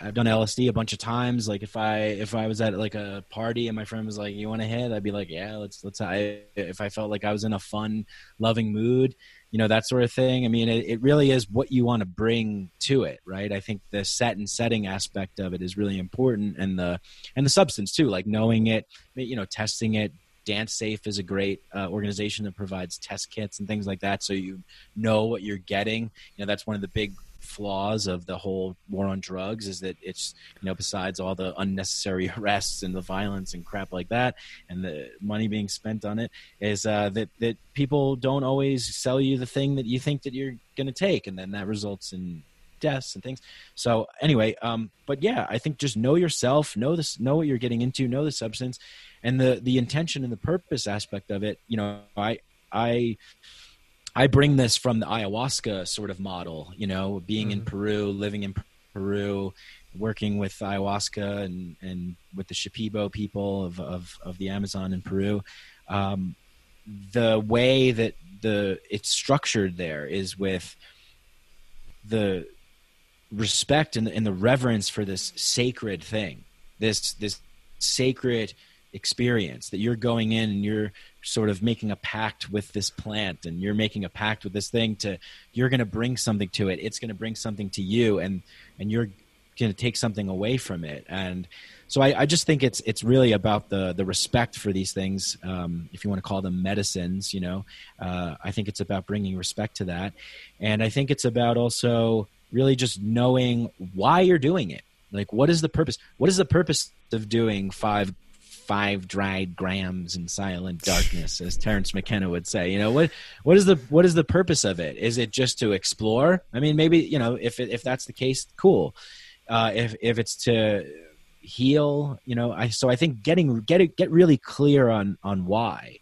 I've done LSD a bunch of times. Like if I if I was at like a party and my friend was like, "You want to hit?" I'd be like, "Yeah, let's let's." I, if I felt like I was in a fun, loving mood, you know, that sort of thing. I mean, it, it really is what you want to bring to it, right? I think the set and setting aspect of it is really important, and the and the substance too, like knowing it, you know, testing it, DanceSafe is a great uh, organization that provides test kits and things like that, so you know what you're getting. You know, that's one of the big flaws of the whole war on drugs is that it's you know besides all the unnecessary arrests and the violence and crap like that and the money being spent on it is uh, that that people don't always sell you the thing that you think that you're going to take and then that results in deaths and things. So anyway, um, but yeah, I think just know yourself, know this, know what you're getting into, know the substance, and the the intention and the purpose aspect of it. You know, I I I bring this from the ayahuasca sort of model. You know, being mm-hmm. in Peru, living in Peru, working with ayahuasca and and with the Shipibo people of of, of the Amazon in Peru. Um, the way that the it's structured there is with the respect and the, and the reverence for this sacred thing, this this sacred experience that you're going in and you're sort of making a pact with this plant and you're making a pact with this thing to you're going to bring something to it it's going to bring something to you and and you're going to take something away from it and so I, I, just think it's it's really about the the respect for these things um, if you want to call them medicines you know uh, i think it's about bringing respect to that and i think it's about also really just knowing why you're doing it. Like, what is the purpose? What is the purpose of doing five five dried grams in silent darkness, as Terence McKenna would say. You know what? What is the what is the purpose of it? Is it just to explore? I mean, maybe you know if it, if that's the case, cool. Uh, if if it's to heal, you know, I so I think getting get get really clear on on why.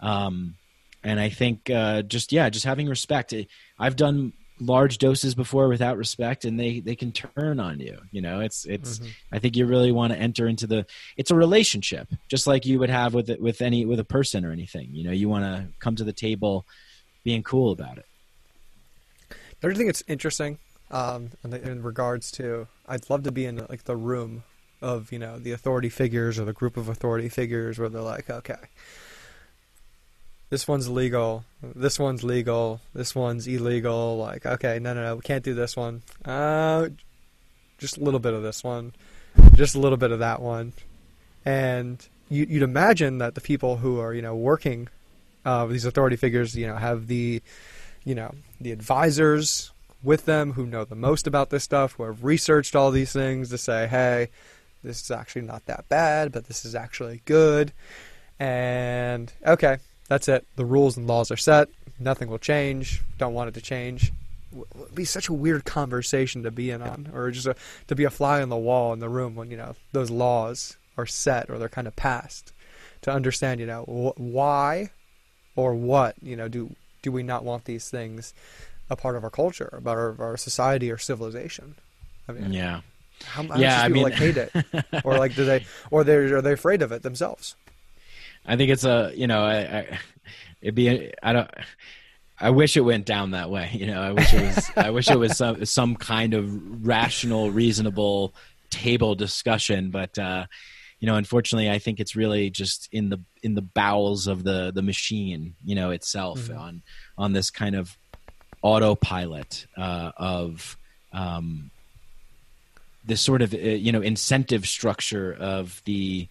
Um, and I think uh, just yeah, just having respect. I've done large doses before without respect and they they can turn on you you know? It's it's mm-hmm. i think you really want to enter into the it's a relationship just like you would have with it with any with a person or anything you know? You want to come to the table being cool about it. Don't you think it's interesting um, in, the, in regards to i'd love to be in like the room of you know the authority figures or the group of authority figures where they're like okay this one's legal, this one's legal, this one's illegal. Like, okay, no, no, no, we can't do this one. Uh, just a little bit of this one, just a little bit of that one, and you, would imagine that the people who are, you know, working uh, these authority figures, you know, have the, you know, the advisors with them who know the most about this stuff, who have researched all these things to say, hey, this is actually not that bad, but this is actually good. And okay, that's it. The rules and laws are set. Nothing will change. Don't want it to change. It'd be such a weird conversation to be in on, or just a, to be a fly on the wall in the room when you know those laws are set or they're kind of passed. To understand, you know, wh- why or what, you know, do do we not want these things a part of our culture, about our, our society or civilization? I mean, yeah. How, how yeah, I mean, like hate it, or like do they, or they are they afraid of it themselves? I think it's a you know I, I it'd be I don't I wish it went down that way. You know, I wish it was I wish it was some some kind of rational, reasonable table discussion, but uh, you know, unfortunately, I think it's really just in the in the bowels of the the machine, you know, itself mm-hmm. on on this kind of autopilot uh, of um, this sort of uh, you know incentive structure of the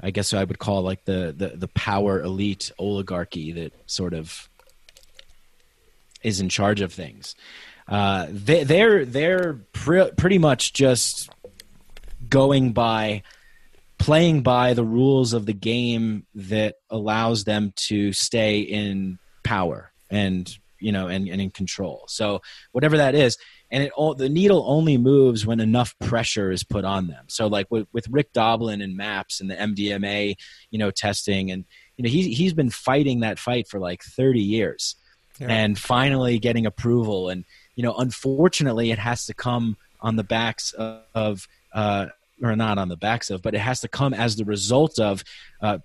I guess I would call like the, the, the power elite oligarchy that sort of is in charge of things. Uh, they, they're they're pre- pretty much just going by playing by the rules of the game that allows them to stay in power and you know and, and in control. So whatever that is, and it all the needle only moves when enough pressure is put on them. So like with, with Rick Doblin and MAPS and the MDMA, you know, testing and you know he's he's been fighting that fight for like 30 years, yeah. and finally getting approval. And you know, unfortunately, it has to come on the backs of, of uh, or not on the backs of, but it has to come as the result of uh,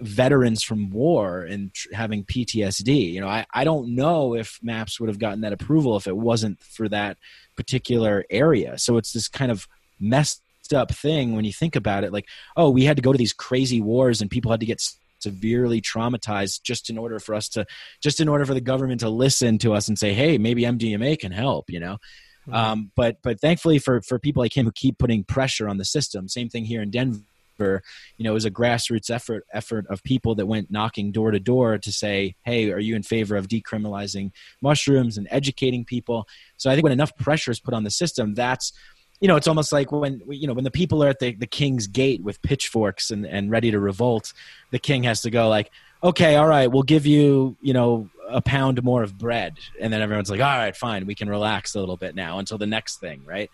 veterans from war and tr- having PTSD. You know, I, I don't know if MAPS would have gotten that approval if it wasn't for that particular area. So it's this kind of messed up thing when you think about it. Like, oh, we had to go to these crazy wars and people had to get severely traumatized just in order for us to, just in order for the government to listen to us and say, hey, maybe MDMA can help. You know. Mm-hmm. Um, but but thankfully for for people like him who keep putting pressure on the system, same thing here in Denver you know, it was a grassroots effort effort of people that went knocking door to door to say, "Hey, are you in favor of decriminalizing mushrooms and educating people?" So I think when enough pressure is put on the system, that's you know, it's almost like when you know when the people are at the, the king's gate with pitchforks and, and ready to revolt, the king has to go like, "Okay, all right, we'll give you you know a pound more of bread," and then everyone's like, "All right, fine, we can relax a little bit now until the next thing, right?"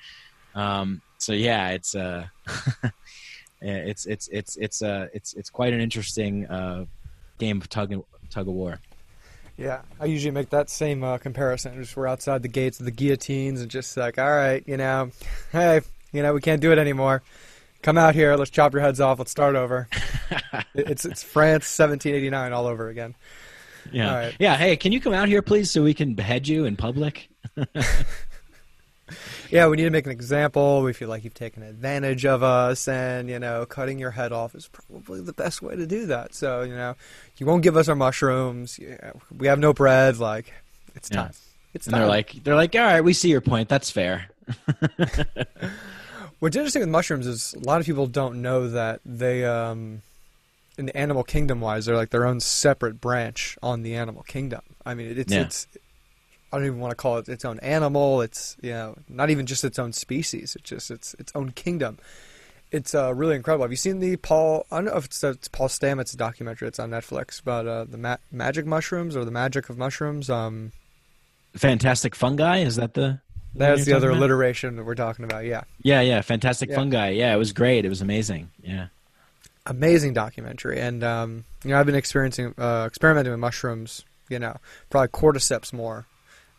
Um, so yeah, it's uh, it's it's it's it's uh it's it's quite an interesting uh, game of tug and, tug of war. Yeah, I usually make that same uh, comparison. Just we're outside the gates of the guillotines and just like, all right, you know, hey, you know, we can't do it anymore. Come out here, let's chop your heads off, let's start over. it's it's France 1789 all over again. Yeah, right. yeah. Hey, can you come out here, please, so we can behead you in public? yeah, we need to make an example. We feel like you've taken advantage of us, and you know, cutting your head off is probably the best way to do that. So you know, you won't give us our mushrooms. Yeah, we have no bread. Like, it's time. Yeah. It's and time. they're like, they're like, all right, we see your point. That's fair. What's interesting with mushrooms is a lot of people don't know that they, um, in the animal kingdom wise, they're like their own separate branch on the animal kingdom. I mean, it's yeah. it's I don't even want to call it its own animal. It's you know not even just its own species. It's just its its own kingdom. It's uh, really incredible. Have you seen the Paul? I don't know if it's, it's Paul Stamets documentary. It's on Netflix about uh, the ma- magic mushrooms or the magic of mushrooms. Um, Fantastic fungi is that the? That's the other about? alliteration that we're talking about. Yeah. Yeah, yeah. Fantastic yeah. fungi. Yeah, it was great. It was amazing. Yeah. Amazing documentary, and um, you know I've been experiencing uh, experimenting with mushrooms. You know, probably cordyceps more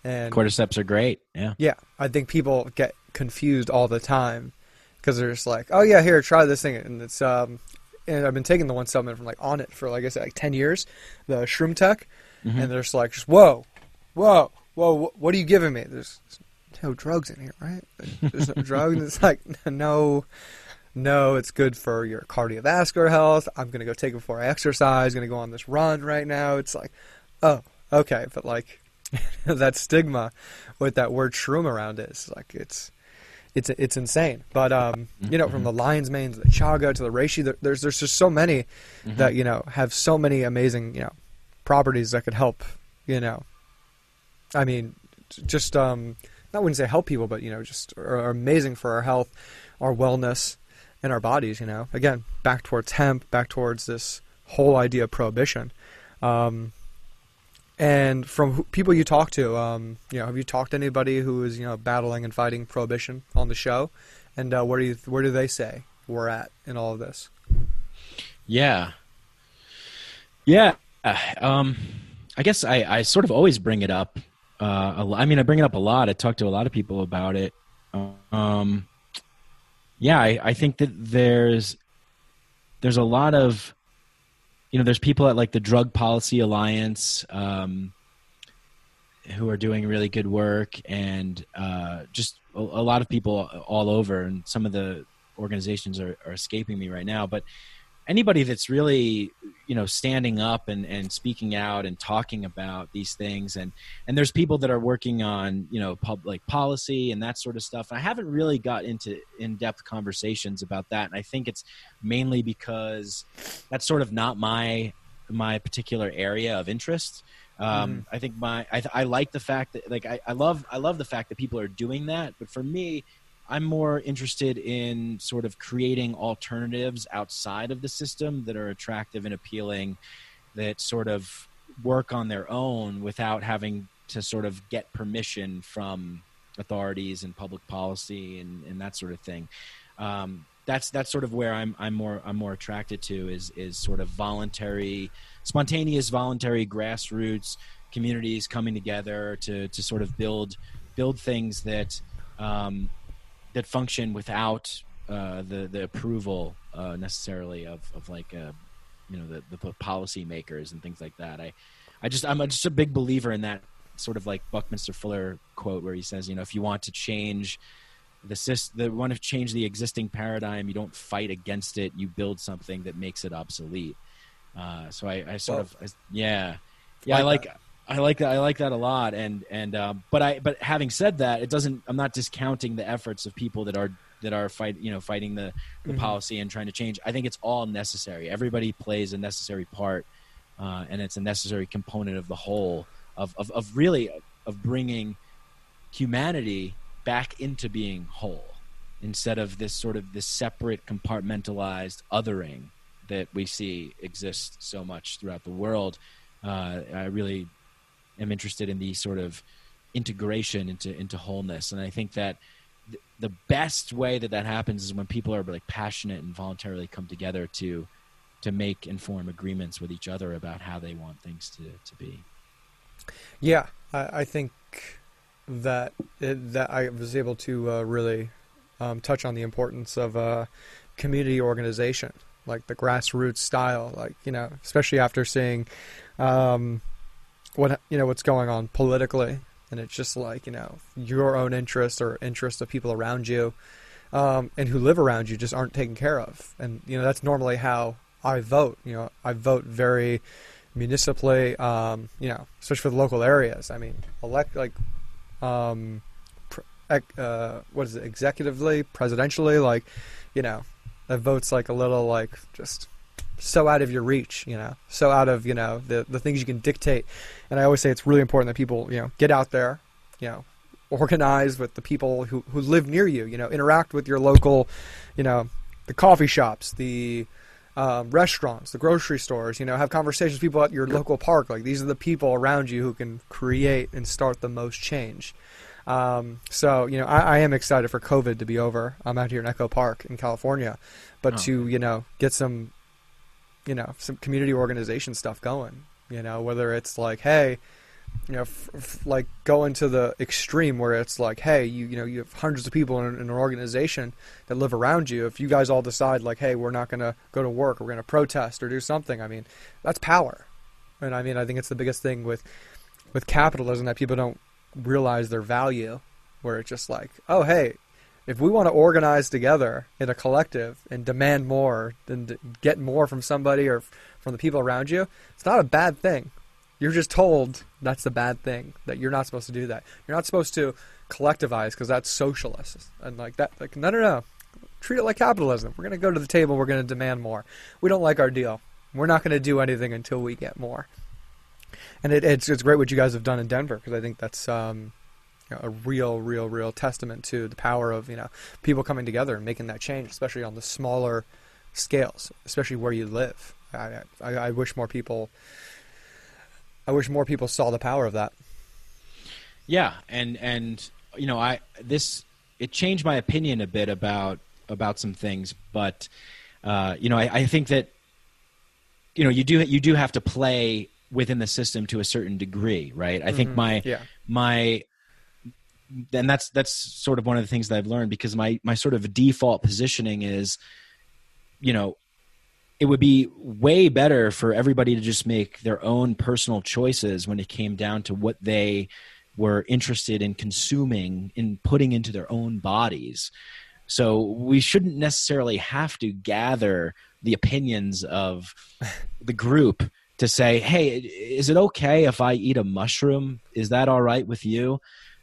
and cordyceps are great. Yeah. Yeah, I think people get confused all the time because they're just like, "Oh yeah, here, try this thing," and it's um, and I've been taking the one supplement from like Onnit for like I said like ten years, the Shroom Tech, mm-hmm. and they're just like, just whoa, whoa, whoa, what are you giving me? There's no drugs in here, right? There's no drugs. It's like no. No, it's good for your cardiovascular health. I'm gonna go take it before I exercise. Gonna go on this run right now. It's like, oh, okay, but like that stigma with that word shroom around it. it is like it's it's it's insane. But um, you know, from the lion's mane to the chaga to the reishi, there's there's just so many mm-hmm. that you know have so many amazing you know properties that could help. You know, I mean, just um, I wouldn't say help people, but you know, just are, are amazing for our health, our wellness, and our bodies. You know, again, back towards hemp, back towards this whole idea of prohibition. Um, and from people you talk to, um, you know, have you talked to anybody who is you know battling and fighting prohibition on the show? And uh, where do you, where do they say we're at in all of this? Yeah, yeah. Um, I guess I, I sort of always bring it up. Uh, I mean, I bring it up a lot. I talk to a lot of people about it. Um, yeah, I, I think that there's there's a lot of you know, there's people at like the Drug Policy Alliance um, who are doing really good work, and uh, just a, a, lot of people all over. And some of the organizations are, are escaping me right now, but anybody that's really you know standing up and, and speaking out and talking about these things. And and there's people that are working on you know public policy and that sort of stuff. I haven't really got into in-depth conversations about that. And i think it's mainly because that's sort of not my my particular area of interest. Um, mm. I think my I, I like the fact that like I, I love I love the fact that people are doing that, but for me, I'm more interested in sort of creating alternatives outside of the system that are attractive and appealing, that sort of work on their own without having to sort of get permission from authorities and public policy and, and that sort of thing. Um, that's that's sort of where I'm I'm more I'm more attracted to is is sort of voluntary, spontaneous, voluntary grassroots communities coming together to to sort of build build things that um, that function without uh, the the approval uh, necessarily of of like a you know the the policy makers and things like that. I I just I'm just a big believer in that sort of like Buckminster Fuller quote where he says, you know, if you want to change the system, the want to change the existing paradigm, you don't fight against it. You build something that makes it obsolete. Uh, so I, I sort Well, of, I, yeah, yeah, I like like, I like that. I like that a lot. And and um, but I, but having said that, it doesn't. I'm not discounting the efforts of people that are that are fight, you know, fighting the the Mhm. policy and trying to change. I think it's all necessary. Everybody plays a necessary part, uh, and it's a necessary component of the whole of of, of really of bringing humanity back into being whole instead of this sort of this separate compartmentalized othering that we see exist so much throughout the world uh, i really am interested in the sort of integration into into wholeness and i think that th- the best way that that happens is when people are like passionate and voluntarily come together to to make and form agreements with each other about how they want things to, to be Yeah, I, I think that it, that I was able to uh, really um, touch on the importance of uh, community organization, like the grassroots style. Like you know, especially after seeing um, what you know what's going on politically, and it's just like you know your own interests or interests of people around you. Um, and who live around you just aren't taken care of, and you know that's normally how I vote. You know, I vote very municipally, um, you know, especially for the local areas. I mean, elect like, um, uh, what is it, executively, presidentially, like, you know, that vote's like a little like just so out of your reach, you know, so out of you know the the things you can dictate. And I always say it's really important that people you know get out there, you know, organize with the people who who live near you, you know, interact with your local, you know, the coffee shops, the um, restaurants, the grocery stores, you know, have conversations with people at your local park. Like these are the people around you who can create and start the most change. Um, so, you know, I, I am excited for COVID to be over. I'm out here in Echo Park in California, but Oh. to, you know, get some, you know, some community organization stuff going, you know, whether it's like, hey, you know, f- f- like going to the extreme where it's like, hey, you you know, you have hundreds of people in, in an organization that live around you. If you guys all decide like, hey, we're not going to go to work, we're going to protest or do something. I mean, that's power. And I mean, I think it's the biggest thing with with capitalism that people don't realize their value. Where it's just like, oh, hey, if we want to organize together in a collective and demand more, and get more from somebody or from the people around you, it's not a bad thing. You're just told that's the bad thing that you're not supposed to do that. You're not supposed to collectivize because that's socialist and like that. Like no, no, no. Treat it like capitalism. We're going to go to the table. We're going to demand more. We don't like our deal. We're not going to do anything until we get more. And it, it's it's great what you guys have done in Denver because I think that's um, you know, a real, real, real testament to the power of you know people coming together and making that change, especially on the smaller scales, especially where you live. I, I, I wish more people. I wish more people saw the power of that. Yeah, and and you know, I this it changed my opinion a bit about about some things, but uh, you know, I, I think that you know you do you do have to play within the system to a certain degree, right? I think Mhm. my Yeah. my and that's that's sort of one of the things that I've learned because my my sort of default positioning is, you know, it would be way better for everybody to just make their own personal choices when it came down to what they were interested in consuming in putting into their own bodies. So we shouldn't necessarily have to gather the opinions of the group to say, "Hey, is it okay if I eat a mushroom? Is that all right with you?"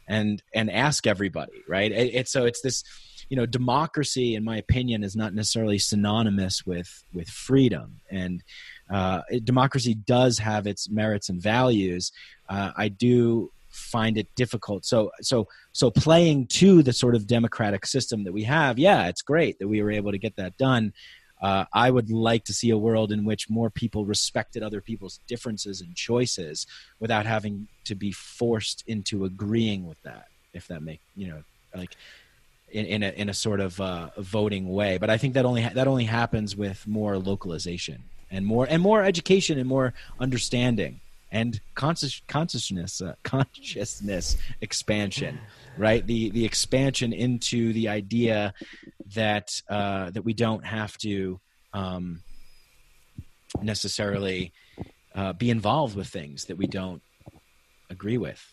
And and ask everybody, right? It, it's so it's this, you know, democracy, in my opinion, is not necessarily synonymous with with freedom. And uh, it- democracy does have its merits and values. Uh, I do find it difficult. So so so playing to the sort of democratic system that we have, yeah, it's great that we were able to get that done. Uh, I would like to see a world in which more people respected other people's differences and choices without having to be forced into agreeing with that. If that make you know like in, in a in a sort of uh, voting way. But I think that only that only happens with more localization and more and more education and more understanding and conscious consciousness uh, consciousness expansion right the the expansion into the idea that uh, that we don't have to um, necessarily uh, be involved with things that we don't agree with.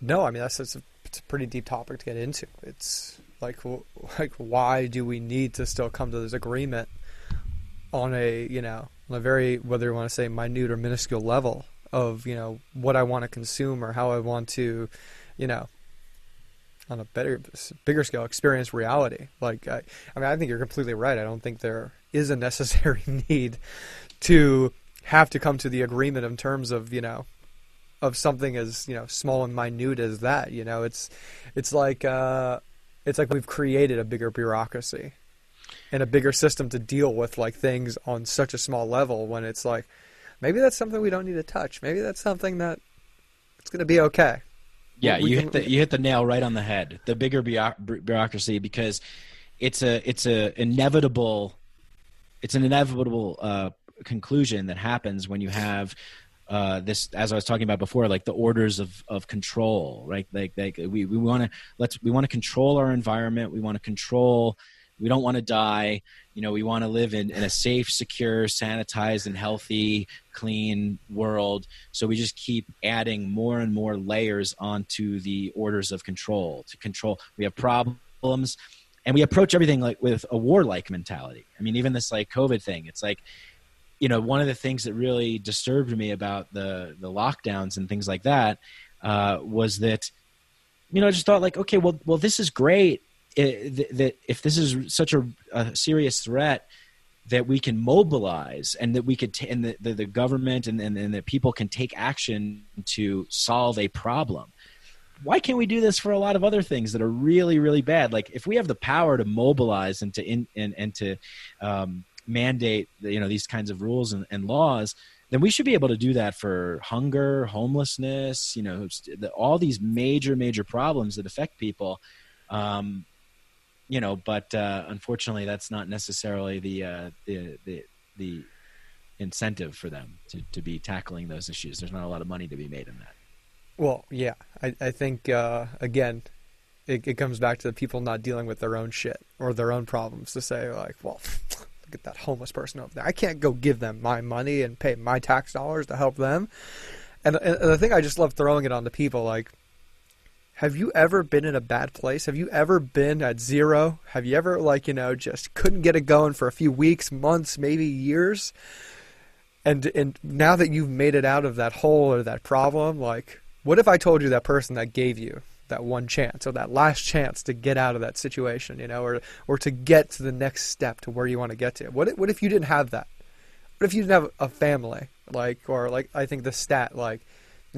No, I mean that's, a, it's a pretty deep topic to get into. It's like like why do we need to still come to this agreement on a you know on a very whether you want to say minute or minuscule level of you know what I want to consume or how I want to you know on a better bigger scale experience reality. Like I, I mean I think you're completely right. I don't think there is a necessary need to have to come to the agreement in terms of you know of something as you know small and minute as that you know? It's it's like uh it's like we've created a bigger bureaucracy and a bigger system to deal with like things on such a small level when it's like maybe that's something we don't need to touch. Maybe that's something that it's going to be okay yeah, we you hit the you hit the nail right on the head. The bigger bureaucracy because it's a it's a inevitable it's an inevitable uh, conclusion that happens when you have uh, this as I was talking about before, like the orders of, of control, right? Like, like we, we want to let's we want to control our environment. We want to control. We don't want to die. You know, we want to live in, in a safe, secure, sanitized, and healthy, clean world. So we just keep adding more and more layers onto the orders of control to control. We have problems, and we approach everything like with a warlike mentality. I mean, even this like COVID thing. It's like you know, one of the things that really disturbed me about the the lockdowns and things like that uh, was that, you know, I just thought like, okay, well, well, this is great. That if this is such a, a, serious threat that we can mobilize and that we could t- and the, the, the government and, and, and that people can take action to solve a problem why can't we do this for a lot of other things that are really really bad? Like if we have the power to mobilize and to in, and, and to um, mandate you know these kinds of rules and, and laws then we should be able to do that for hunger homelessness you know all these major major problems that affect people um, you know but uh, unfortunately that's not necessarily the, uh, the the the incentive for them to, to be tackling those issues there's not a lot of money to be made in that well yeah i, I think uh, again it, it comes back to the people not dealing with their own shit or their own problems to say like well look at that homeless person over there. I can't go give them my money and pay my tax dollars to help them. And, and the thing I just love throwing it on the people like, have you ever been in a bad place? Have you ever been at zero? Have you ever like you know just couldn't get it going for a few weeks, months, maybe years? And and now that you've made it out of that hole or that problem, like what if I told you that person that gave you that one chance or that last chance to get out of that situation, you know, or or to get to the next step to where you want to get to. What if, what if you didn't have that? What if you didn't have a family, like or like I think the stat like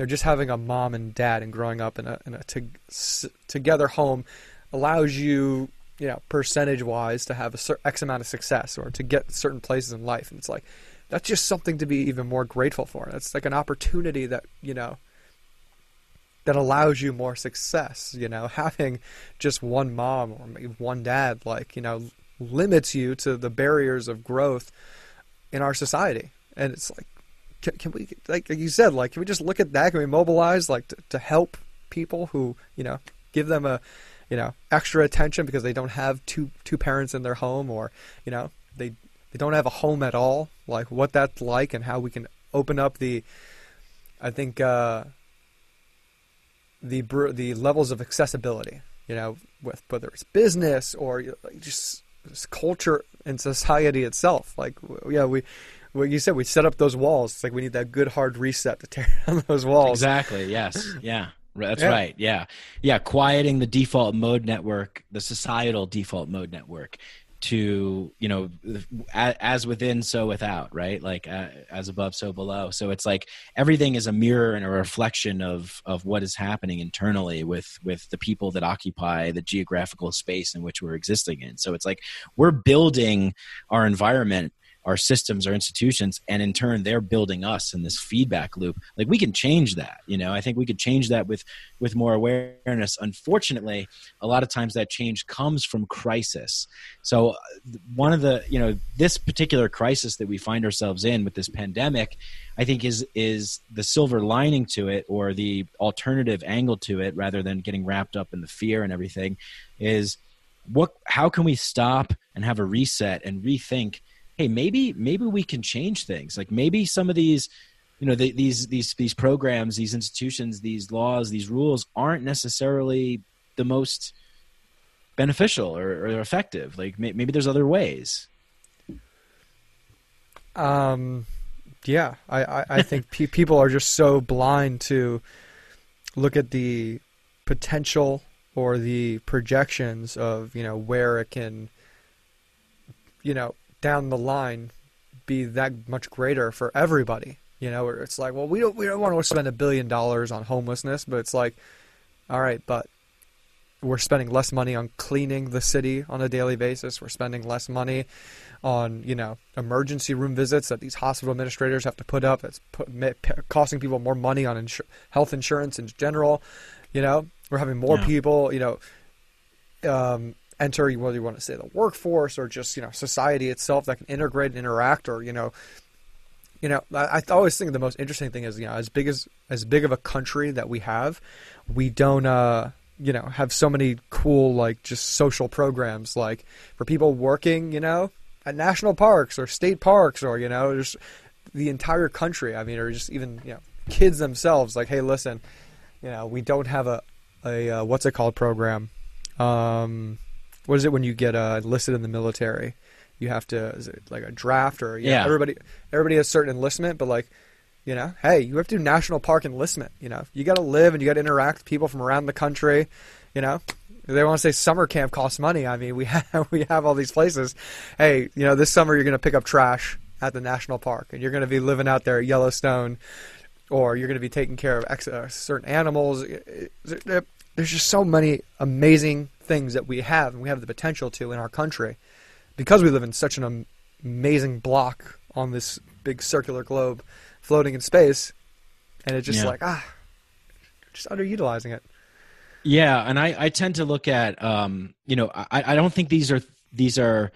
know just having a mom and dad and growing up in a in a to, together home allows you you know percentage wise to have a certain x amount of success or to get certain places in life and it's like that's just something to be even more grateful for that's like an opportunity that you know that allows you more success. You know, having just one mom or maybe one dad, like, you know, limits you to the barriers of growth in our society. And it's like, can, can we, like, you said, like, can we just look at that? Can we mobilize, like, to, to help people who, you know, give them a, you know, extra attention because they don't have two two parents in their home, or you know, they they don't have a home at all. Like what that's like, and how we can open up the, I think, uh, the the levels of accessibility. You know, with whether it's business or just, just culture and society itself. Like, yeah, we what you said, we set up those walls. It's like we need that good hard reset to tear down those walls. Exactly. Yes. Yeah. That's yeah. right. Yeah. Yeah. Quieting the default mode network, the societal default mode network, to you know as within so without right like uh, as above so below so it's like everything is a mirror and a reflection of of what is happening internally with with the people that occupy the geographical space in which we're existing in so it's like we're building our environment our systems our institutions and in turn they're building us in this feedback loop. Like we can change that you know? I think we could change that with with more awareness. Unfortunately a lot of times that change comes from crisis. So uh, one of the you know this particular crisis that we find ourselves in with this pandemic i think is is the silver lining to it or the alternative angle to it rather than getting wrapped up in the fear and everything is what how can we stop and have a reset and rethink hey, maybe maybe we can change things. Like maybe some of these, you know, the, these these these programs, these institutions, these laws, these rules aren't necessarily the most beneficial or, or effective. Like may, maybe there's other ways. Um, yeah, I I, I think pe- people are just so blind to look at the potential or the projections of you know where it can you know down the line be that much greater for everybody you know it's like well we don't we don't want to spend a billion dollars on homelessness but it's like all right but we're spending less money on cleaning the city on a daily basis. We're spending less money on you know emergency room visits that these hospital administrators have to put up. It's put, costing people more money on insur- health insurance in general you know? We're having more yeah. people, you know, um, enter whether you want to say the workforce or just you know society itself that can integrate and interact, or you know, you know, I, I always think the most interesting thing is you know as big as as big of a country that we have, we don't. uh you know have so many cool like just social programs like for people working you know at national parks or state parks or you know just the entire country i mean or just even you know kids themselves like hey listen you know we don't have a, a uh, what's it called program. Um, what is it when you get uh, enlisted in the military? You have to is it like a draft or yeah. Know, everybody everybody has certain enlistment, but like you know, hey, you have to do national park enlistment. You know, you got to live and you got to interact with people from around the country. You know, they want to say summer camp costs money. I mean, we have we have all these places. Hey, you know, this summer you're going to pick up trash at the national park, and you're going to be living out there at Yellowstone, or you're going to be taking care of ex- uh, certain animals there's just so many amazing things that we have and we have the potential to in our country because we live in such an amazing block on this big circular globe floating in space and it's just yeah. like ah just underutilizing it yeah and i i tend to look at um you know i i don't think these are these are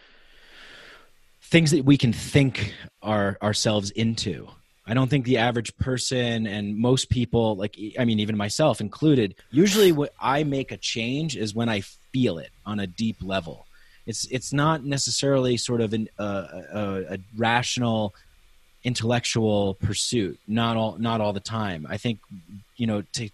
things that we can think our ourselves into I don't think the average person and most people, like, I mean, even myself included, usually what I make a change is when I feel it on a deep level. It's, it's not necessarily sort of an, uh, a, a rational, intellectual pursuit. Not all, not all the time. I think, you know, to,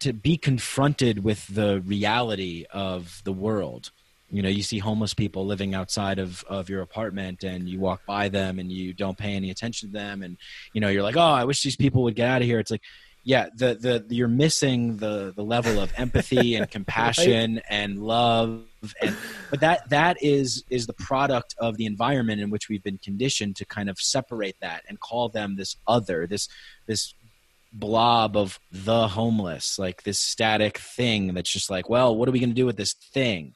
to be confronted with the reality of the world you know you see homeless people living outside of, of your apartment and you walk by them and you don't pay any attention to them and you know you're like oh i wish these people would get out of here it's like yeah the the you're missing the the level of empathy and compassion right? and love and but that that is is the product of the environment in which we've been conditioned to kind of separate that and call them this other this this blob of the homeless like this static thing that's just like well what are we going to do with this thing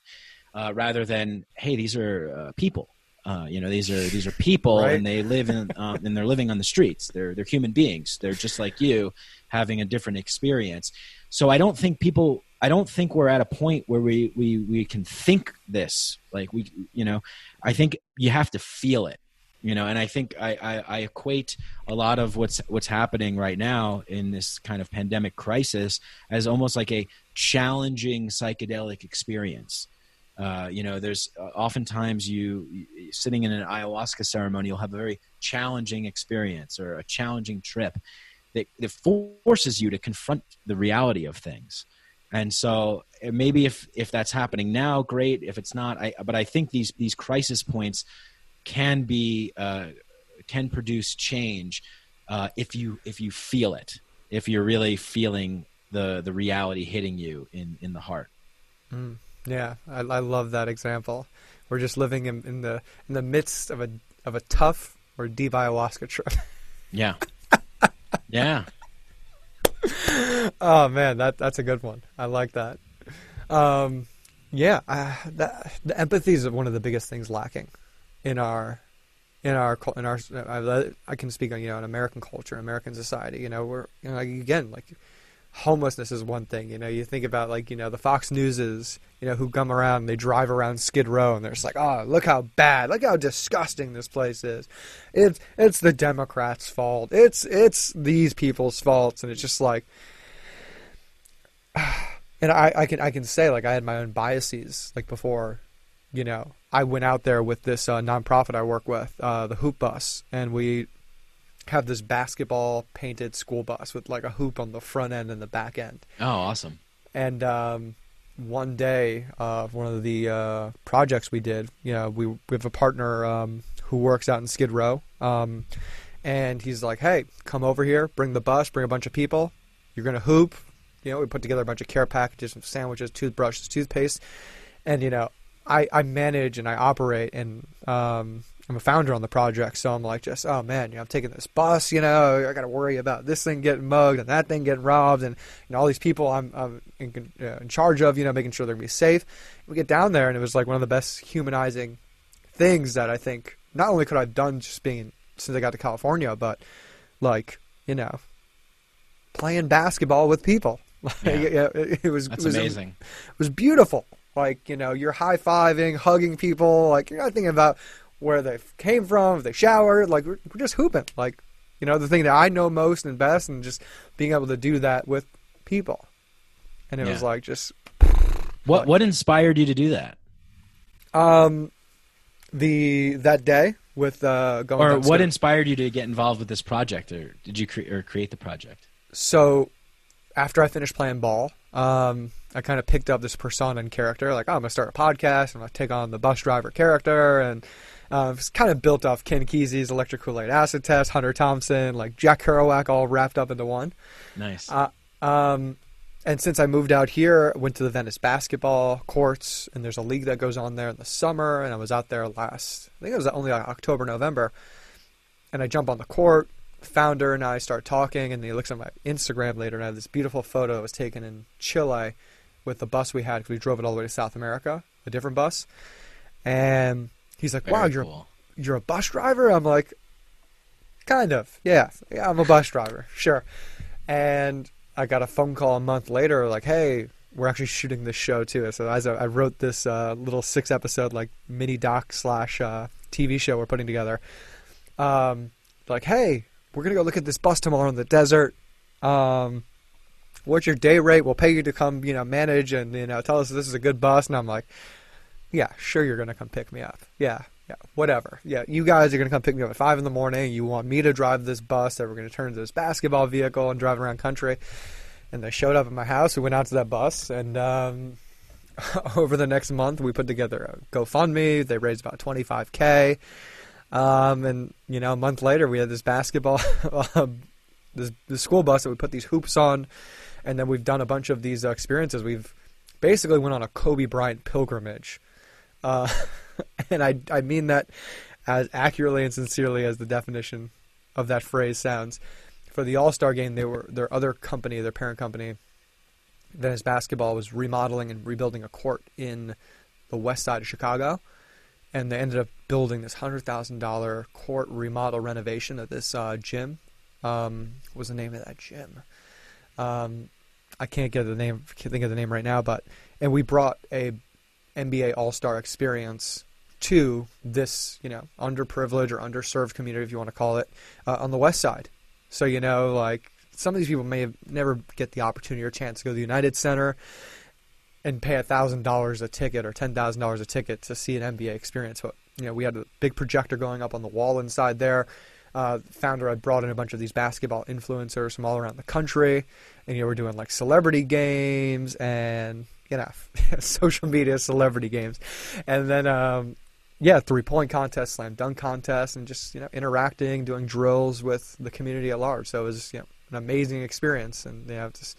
uh, rather than hey these are uh, people uh, you know these are these are people right. and they live in um, and they're living on the streets they're they're human beings they're just like you having a different experience. So i don't think people i don't think we're at a point where we we we can think this like we you know i think you have to feel it you know and i think I, I, I equate a lot of what's what's happening right now in this kind of pandemic crisis as almost like a challenging psychedelic experience. Uh, you know, there's uh, oftentimes you, you, sitting in an ayahuasca ceremony, you'll have a very challenging experience or a challenging trip that, that forces you to confront the reality of things. And so uh, maybe if if that's happening now, great. If it's not, I, but I think these these crisis points can be uh, can produce change uh, if you if you feel it, if you're really feeling the the reality hitting you in in the heart. Mm. Yeah, I, I love that example. We're just living in, in the in the midst of a of a tough or deep ayahuasca trip. Yeah. Yeah. oh man, that that's a good one. I like that. Um, yeah, uh, that, the empathy is one of the biggest things lacking in our in our in our. I can speak on you know in American culture, American society. You know, we're you know, again like homelessness is one thing. You know, you think about like you know the Fox Newses, you know, who come around, and they drive around Skid Row, and they're just like, oh, look how bad, look how disgusting this place is. It's it's the Democrats' fault. It's it's these people's faults, and it's just like, and I I can I can say like I had my own biases like before you know, I went out there with this uh, nonprofit I work with, uh, the Hoop Bus, and we have this basketball painted school bus with like a hoop on the front end and the back end. Oh, awesome. And um, one day, uh, one of the uh, projects we did, you know, we, we have a partner um, who works out in Skid Row. Um, and he's like, hey, come over here, bring the bus, bring a bunch of people. You're going to hoop. You know, we put together a bunch of care packages, sandwiches, toothbrushes, toothpaste. And, you know, I, I manage and I operate and um, I'm a founder on the project, so I'm like just oh man, you know, I'm taking this bus, you know, I got to worry about this thing getting mugged and that thing getting robbed, and you know all these people I'm, I'm in, uh, in charge of, you know, making sure they're gonna be safe. We get down there, and it was like one of the best humanizing things that I think not only could I've done just being since I got to California, but like you know, playing basketball with people. Yeah. yeah, it, it was That's it was, amazing. It was beautiful. Like you know, you're high fiving, hugging people. Like you're not thinking about where they came from, if they showered. Like we're, we're just hooping. Like you know, the thing that I know most and best, and just being able to do that with people. And it Yeah. was like just What what inspired you to do that? um the that day with uh going Or what inspired you to get involved with this project or did you cre- or create the project? so after I finished playing ball, um, I kind of picked up this persona and character. Like, oh, I'm gonna start a podcast. I'm gonna take on the bus driver character, and uh, it's kind of built off Ken Kesey's Electric Kool Aid Acid Test, Hunter Thompson, like Jack Kerouac, all wrapped up into one. Nice. Uh, um, and since I moved out here, went to the Venice basketball courts, and there's a league that goes on there in the summer. And I was out there last, I think it was only like October, November. And I jump on the court. Founder and I start talking, and he looks at my Instagram later, and I have this beautiful photo that was taken in Chile with the bus we had because we drove it all the way to South America, a different bus. And he's like, "Wow, you're cool. you're a bus driver?" I'm like, "Kind of, yeah, yeah, I'm a bus driver, sure." And I got a phone call a month later, like, "Hey, we're actually shooting this show too." So as I, I wrote this uh, little six episode like mini doc slash uh, TV show we're putting together, um, like, "Hey, we're gonna go look at this bus tomorrow in the desert." Um, what's your day rate? We'll pay you to come, you know, manage and you know tell us this is a good bus. And I'm like, yeah, sure, you're gonna come pick me up. Yeah, yeah, whatever. Yeah, you guys are gonna come pick me up at five in the morning. You want me to drive this bus that we're gonna turn into this basketball vehicle and drive around country. And they showed up at my house. We went out to that bus, and um, over the next month, we put together a GoFundMe. They raised about 25k. Um, and you know, a month later, we had this basketball, this school bus that we put these hoops on, and then we've done a bunch of these uh, experiences. We've basically went on a Kobe Bryant pilgrimage, uh, and I I mean that as accurately and sincerely as the definition of that phrase sounds. For the All Star game, they were their other company, their parent company, Venice Basketball, was remodeling and rebuilding a court in the west side of Chicago and they ended up building this hundred thousand dollar court remodel renovation of this uh, gym. Um, what was the name of that gym? Um, I can't get the name. Can't think of the name right now. But and we brought a NBA All Star experience to this, you know, underprivileged or underserved community, if you want to call it, uh, on the West Side. So you know, like some of these people may have never get the opportunity or chance to go to the United Center and pay a thousand dollars a ticket or ten thousand dollars a ticket to see an NBA experience. But you know, we had a big projector going up on the wall inside there. Uh, founder had brought in a bunch of these basketball influencers from all around the country, and you know, we're doing like celebrity games and you know, social media celebrity games, and then um, yeah, three point contest, slam dunk contest, and just you know, interacting, doing drills with the community at large. So it was you know, an amazing experience, and you know, just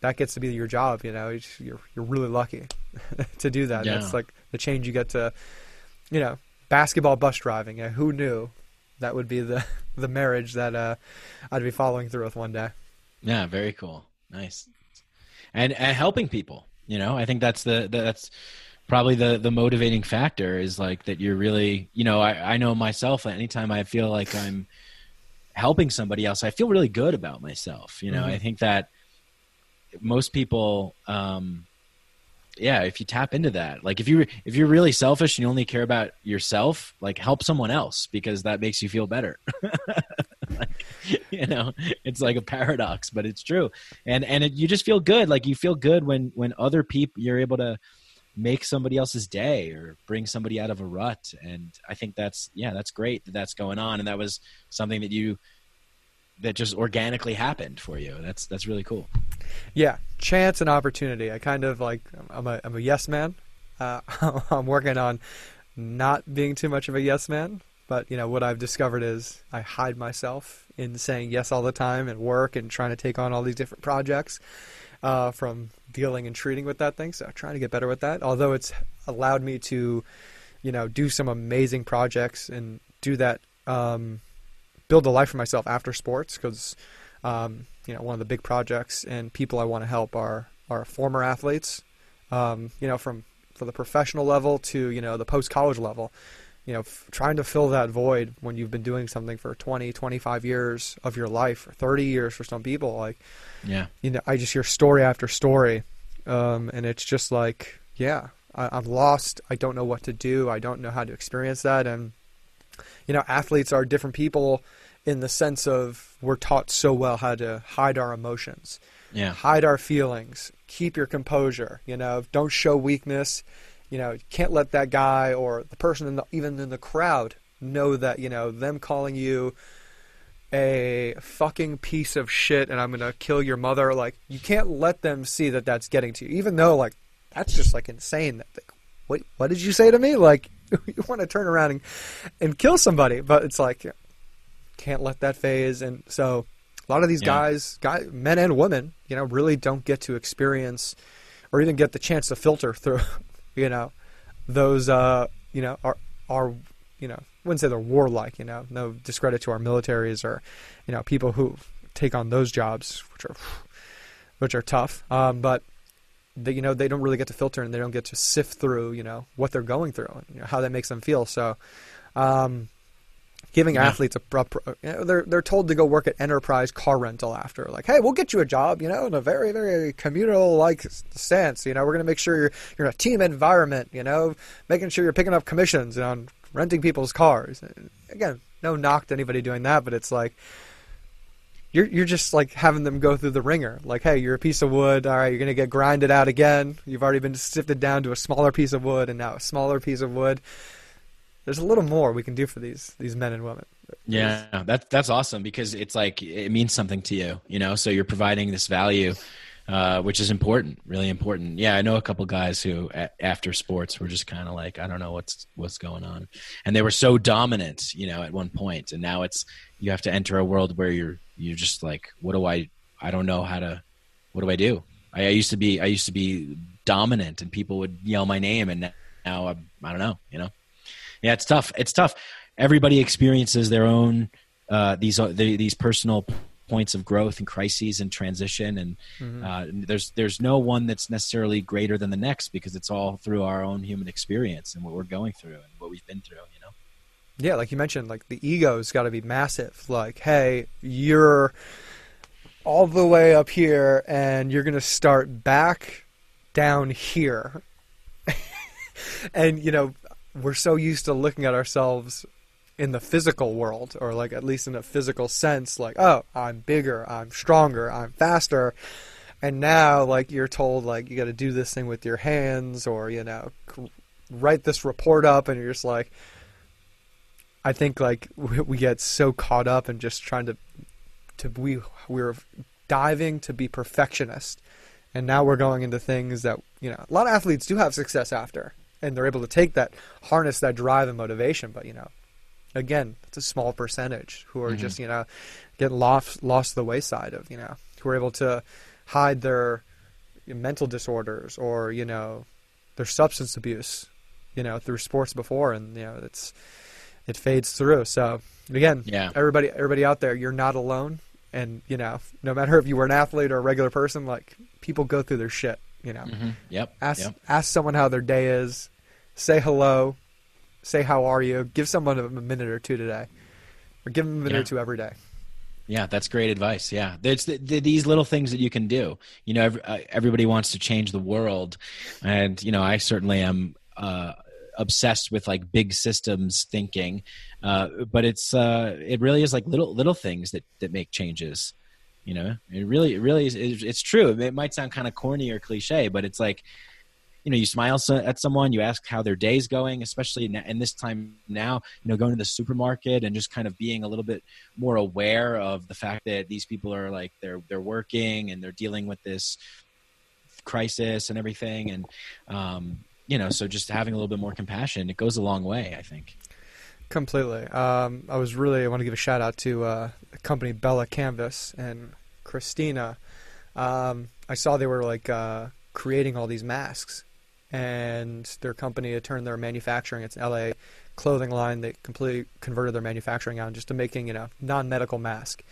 that gets to be your job. You know, you're you're really lucky to do that. Yeah. That's like the change you get to, you know, basketball bus driving. Yeah, who knew that would be the the marriage that uh, I'd be following through with one day. Yeah, very cool. Nice. And and helping people, you know, I think that's the that's probably the the motivating factor is like that you're really, you know, I I know myself anytime I feel like I'm helping somebody else, I feel really good about myself, you know. Mhm. I think that most people um yeah, if you tap into that, like if you if you're really selfish and you only care about yourself, like help someone else because that makes you feel better. like, you know, it's like a paradox, but it's true. And and it, you just feel good. Like you feel good when when other people you're able to make somebody else's day or bring somebody out of a rut. And i think that's yeah that's great that that's going on. And that was something that you that just organically happened for you. That's that's really cool. Yeah. Chance and opportunity. I kind of like i'm a, I'm a yes man. Uh, i'm working on not being too much of a yes man but you know what i've discovered is i hide myself in saying yes all the time and work and trying to take on all these different projects uh, from dealing and treating with that thing. So trying to get better with that. Although it's allowed me to, you know, do some amazing projects and do that, um, build a life for myself after sports because, um, you know, one of the big projects and people I want to help are are former athletes, um, you know, from for the professional level to you know the post college level you know, f- trying to fill that void when you've been doing something for 20, 25 years of your life, or 30 years for some people. Like, yeah, you know, I just hear story after story, um, and it's just like, yeah, I, I'm lost. I don't know what to do. I don't know how to experience that. And you know, athletes are different people in the sense of we're taught so well how to hide our emotions, yeah, hide our feelings, keep your composure. You know, don't show weakness you know, can't let that guy or the person in the, even in the crowd know that, you know, them calling you a fucking piece of shit and I'm going to kill your mother. Like, you can't let them see that that's getting to you, even though, like, that's just, like, insane. Like, what, what did you say to me? Like, you want to turn around and, and kill somebody, but it's like, can't let that faze. And so a lot of these yeah. guys, guy, men and women, you know, really don't get to experience or even get the chance to filter through you know, those uh, you know are are you know wouldn't say they're warlike. You know, no discredit to our militaries or you know people who take on those jobs, which are which are tough. Um, but they, you know they don't really get to filter and they don't get to sift through you know what they're going through and you know, how that makes them feel. So. Um, giving yeah. athletes a, you know, they're they're told to go work at enterprise car rental after. Like hey we'll get you a job you know in a very very communal like sense you know we're going to make sure you're you're in a team environment you know making sure you're picking up commissions on renting people's cars. Again no knock to anybody doing that but it's like you're you're just like having them go through the wringer. Like hey you're a piece of wood. All right you're going to get grinded out again. You've already been sifted down to a smaller piece of wood and now a smaller piece of wood there's a little more we can do for these these men and women. Yeah, that's that's awesome because it's like it means something to you, you know. So you're providing this value, uh, which is important, really important. Yeah, I know a couple guys who a- after sports were just kind of like, I don't know what's what's going on, and they were so dominant, you know, at one point, and now it's you have to enter a world where you're you're just like, what do I? I don't know how to. What do I do? I, I used to be I used to be dominant, and people would yell my name, and now I, I don't know, you know. Yeah, it's tough. It's tough. Everybody experiences their own uh, these uh, these personal points of growth and crises and transition, and mm-hmm. uh, there's there's no one that's necessarily greater than the next because it's all through our own human experience and what we're going through and what we've been through. You know. Yeah, like you mentioned, like the ego's got to be massive. Like, hey, you're all the way up here, and you're gonna start back down here. and you know we're so used to looking at ourselves in the physical world or like at least in a physical sense like oh i'm bigger i'm stronger i'm faster. And now like you're told like you got to do this thing with your hands or you know write this report up and you're just like i think like we get so caught up in just trying to to we we're diving to be perfectionist and now we're going into things that you know a lot of athletes do have success after and they're able to take that harness that drive and motivation but you know again it's a small percentage who are mm-hmm. just you know getting lost lost the wayside of you know who are able to hide their mental disorders or you know their substance abuse you know through sports before and you know it's it fades through so again yeah everybody everybody out there you're not alone and you know no matter if you were an athlete or a regular person like people go through their shit you know, mm-hmm. yep. Ask yep. ask someone how their day is. Say hello. Say how are you. Give someone a minute or two today, or give them a minute yeah. or two every day. Yeah, that's great advice. Yeah, it's the, the, these little things that you can do. You know, every, uh, everybody wants to change the world, and you know, I certainly am uh, obsessed with like big systems thinking. Uh, but it's uh, it really is like little little things that that make changes. You know, it really, it really is. It's true. It might sound kind of corny or cliche, but it's like you know you smile at someone you ask how their day's going especially in, in this time now you know going to the supermarket and just kind of being a little bit more aware of the fact that these people are like they're they're working and they're dealing with this crisis and everything and um you know so just having a little bit more compassion it goes a long way i think Completely. Um, I was really I want to give a shout out to uh, the company Bella Canvas and Christina. Um, I saw they were like uh, creating all these masks, and their company had turned their manufacturing. It's an LA clothing line. They completely converted their manufacturing out just to making you know non-medical mask,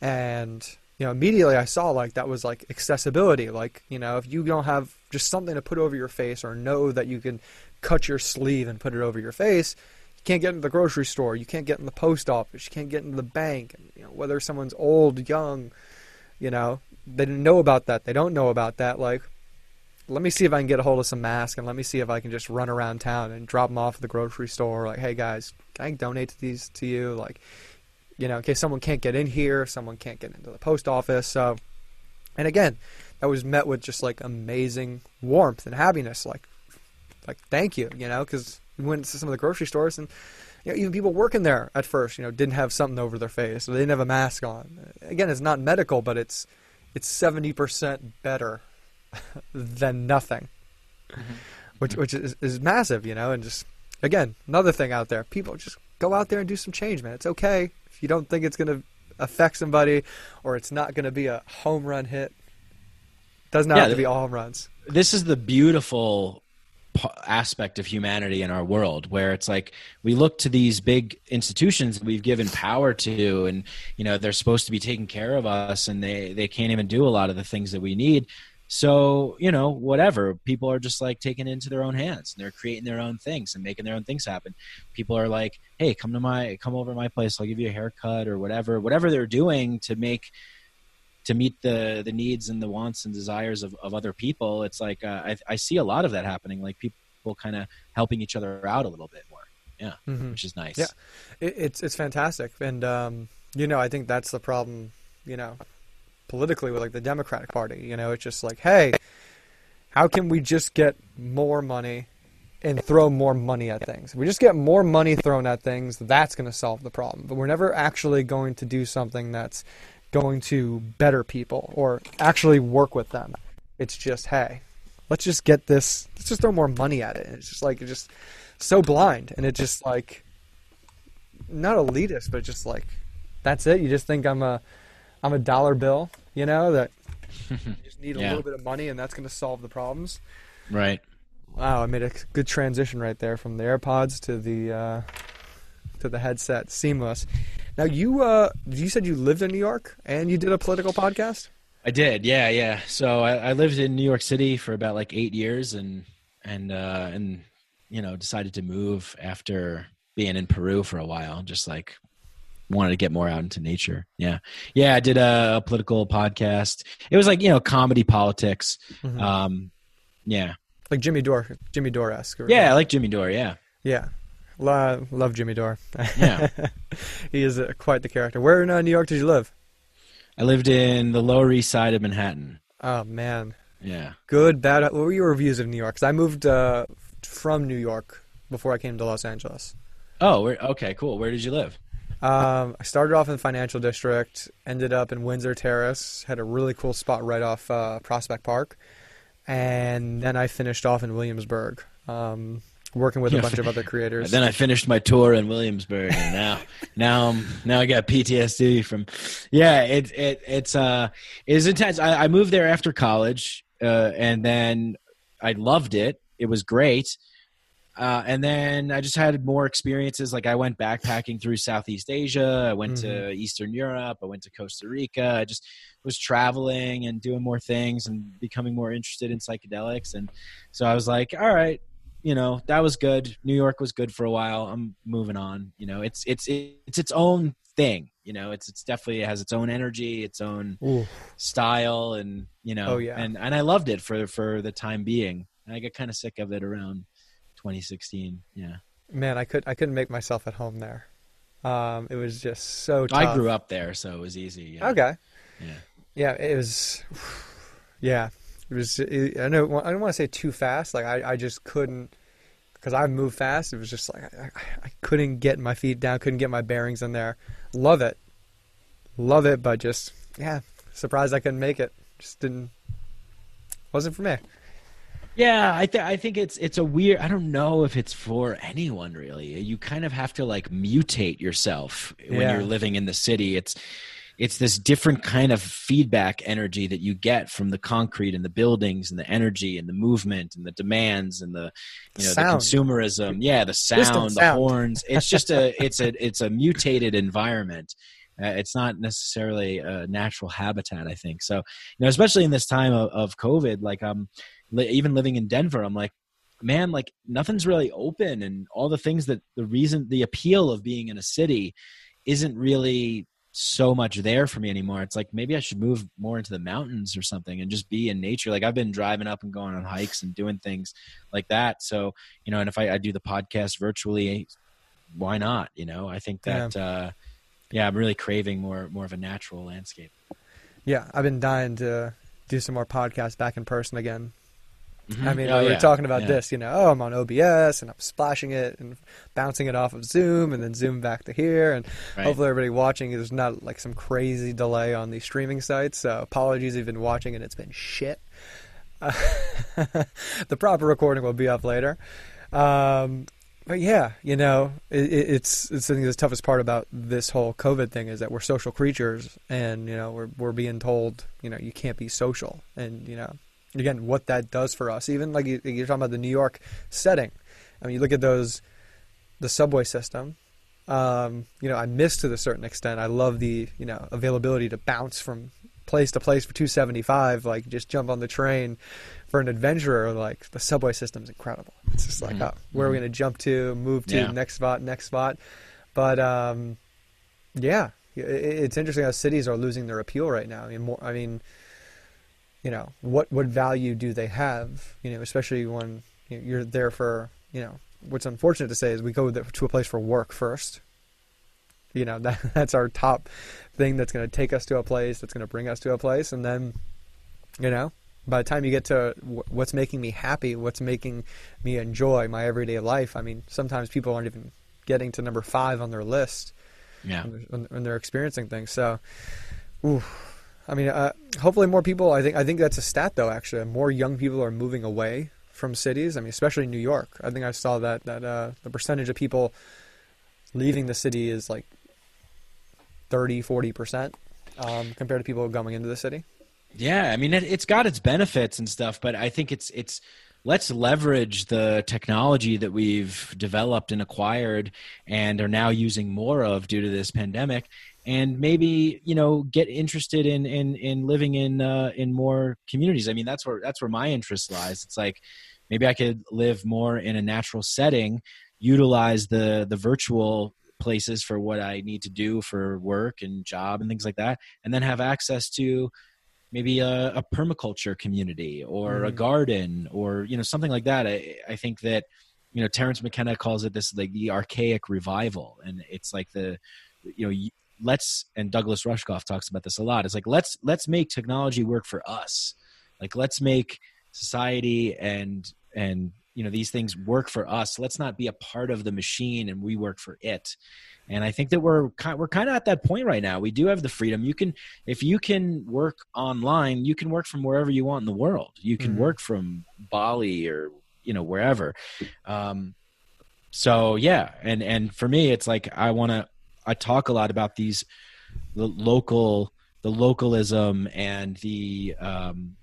and you know immediately I saw like that was like accessibility. Like you know if you don't have just something to put over your face or know that you can cut your sleeve and put it over your face you can't get into the grocery store. You can't get in the post office. You can't get into the bank. You know, whether someone's old, young, you know, they didn't know about that. They don't know about that. Like, let me see if I can get a hold of some masks and let me see if I can just run around town and drop them off at the grocery store. Like, hey guys, can I donate these to you? Like, you know, in case someone can't get in here, someone can't get into the post office. So, and again, that was met with just like amazing warmth and happiness. Like, like thank you, you know, because we went to some of the grocery stores and you know, even people working there at first, you know, didn't have something over their face. They didn't have a mask on. Again, it's not medical, but it's it's seventy percent better than nothing, Mm-hmm. which which is, is massive, you know. And just again, another thing out there, people just go out there and do some change, man. It's okay if you don't think it's going to affect somebody or it's not going to be a home run hit. It Doesn't Yeah, have to be all home runs. this is the beautiful aspect of humanity in our world where it's like we look to these big institutions that we've given power to and you know they're supposed to be taking care of us and they they can't even do a lot of the things that we need so you know whatever people are just like taking it into their own hands and they're creating their own things and making their own things happen people are like hey come to my come over to my place i'll give you a haircut or whatever whatever they're doing to make to meet the the needs and the wants and desires of, of other people it's like uh, I, I see a lot of that happening like people kind of helping each other out a little bit more yeah Mhm. which is nice Yeah. It, it's it's fantastic, and um, you know I think that's the problem. You know, politically with like the Democratic Party. You know, it's just like, hey, how can we just get more money and throw more money at things? If we just get more money thrown at things, that's going to solve the problem. But we're never actually going to do something that's going to better people or actually work with them. It's just, hey, let's just get this. Let's just throw more money at it. It's just like it's just so blind, and it just like not elitist, but just like that's it. You just think I'm a I'm a dollar bill, you know, that you just need a Yeah. little bit of money and that's going to solve the problems. right Wow, I made a good transition right there from the AirPods to the uh, to the headset, seamless. Now you uh, you said you lived in New York and you did a political podcast. i did yeah yeah so I, I lived in new york city for about like eight years and and uh and you know decided to move after being in peru for a while just like wanted to get more out into nature yeah yeah i did a, a political podcast it was like you know comedy politics Mhm. um yeah like Jimmy Dore, Jimmy Dore esque. yeah i like jimmy dore yeah yeah. Lo- love Jimmy Dore. Yeah. he is uh, quite the character. Where in uh, New York did you live? I lived in the Lower East Side of Manhattan. Oh man, Yeah. good, bad. What were your reviews of New York? Because I moved uh, from New York before I came to Los Angeles. Oh, okay, cool. Where did you live? Um, I started off in the financial district, ended up in Windsor Terrace, had a really cool spot right off uh, Prospect Park, and then I finished off in Williamsburg, um, working with a bunch of other creators. And then I finished my tour in Williamsburg, and now, now, I'm, now I got PTSD from. Yeah, it it it's uh it's intense. I, I moved there after college, uh, and then I loved it. It was great. Uh, and then I just had more experiences. Like I went backpacking through Southeast Asia. I went to Eastern Europe. I went to Costa Rica. I just was traveling and doing more things and becoming more interested in psychedelics. And so I was like, all right, you know, that was good. New York was good for a while. I'm moving on. You know, it's it's it's its own thing. You know, it's it's definitely it has its own energy, its own Ooh, style, and you know, Oh, yeah. and and I loved it for for the time being. And I got kind of sick of it around 2016. Yeah, man, I could I couldn't make myself at home there. Um, it was just so. Tough. I grew up there, so it was easy. Yeah. Okay. Yeah. Yeah, it was. Yeah, It was. It, I know. I don't want to say too fast. Like I, I just couldn't because I moved fast. It was just like I, I couldn't get my feet down, couldn't get my bearings in there. Love it, love it, but just yeah, surprised I couldn't make it. Just didn't. Wasn't for me. Yeah, I think I think it's it's a weird. I don't know if it's for anyone really. You kind of have to like mutate yourself when Yeah. you're living in the city. It's it's this different kind of feedback energy that you get from the concrete and the buildings and the energy and the movement and the demands and the you know Sound. the consumerism. Yeah, the Distant sound, the sound. horns. It's just a it's a it's a mutated environment. Uh, it's not necessarily a natural habitat, I think. So, you know, especially in this time of, of COVID, like um, li- even living in Denver, I'm like, man, like nothing's really open, and all the things that the reason, the appeal of being in a city, isn't really so much there for me anymore. It's like maybe I should move more into the mountains or something and just be in nature. Like I've been driving up and going on hikes and doing things like that. So, you know, and if I, I do the podcast virtually, why not? You know, I think that, uh, yeah, I'm really craving more, more of a natural landscape. Yeah, I've been dying to do some more podcasts back in person again. I mean, Oh, we were yeah. talking about Yeah. this, you know, oh, I'm on OBS and I'm splashing it and bouncing it off of Zoom and then Zoom back to here. And Right. hopefully everybody watching is not like some crazy delay on these streaming sites. So apologies if you've been watching and it's been shit. Uh, the proper recording will be up later. Um, but yeah, you know, it, it- it's it's I think the toughest part about this whole COVID thing is that we're social creatures, and you know we're we're being told you know you can't be social, and you know again what that does for us. Even like you- you're talking about the New York setting. I mean, you look at those the subway system. Um, you know, I miss to a certain extent. I love the you know availability to bounce from place to place for 275 like just jump on the train for an adventurer like the subway system's incredible it's just like Mhm. oh, where are we going to jump to move to Yeah. next spot next spot but um yeah it's interesting how cities are losing their appeal right now i mean more i mean you know what what value do they have you know especially when you're there for you know what's unfortunate to say is we go to a place for work first. You know that that's our top thing that's going to take us to a place that's going to bring us to a place and then you know by the time you get to what's making me happy what's making me enjoy my everyday life i mean sometimes people aren't even getting to number five on their list Yeah. when, they're, when they're experiencing things. So ooh, i mean uh, hopefully more people i think i think that's a stat though actually more young people are moving away from cities. I mean especially new york. I think i saw that that uh, the percentage of people leaving the city is like 30 40% um, compared to people going into the city. Yeah, I mean it, it's got its benefits and stuff, but I think it's it's let's leverage the technology that we've developed and acquired and are now using more of due to this pandemic and maybe you know get interested in in in living in uh in more communities. I mean that's where that's where my interest lies. It's like maybe i could live more in a natural setting utilize the the virtual places for what i need to do for work and job and things like that and then have access to maybe a, a permaculture community or a Mhm. garden or you know something like that. I i think that you know Terence McKenna calls it this like the archaic revival. And it's like the you know let's and douglas rushkoff talks about this a lot it's like let's let's make technology work for us. Like let's make society and and you know these things work for us. Let's not be a part of the machine and we work for it. And i think that we're kind we're kind of at that point right now. We do have the freedom. You can if you can work online you can work from wherever you want in the world. You can Mhm. work from bali or you know wherever. Um so yeah. And and for me it's like i want to i talk a lot about these the local the localism and the um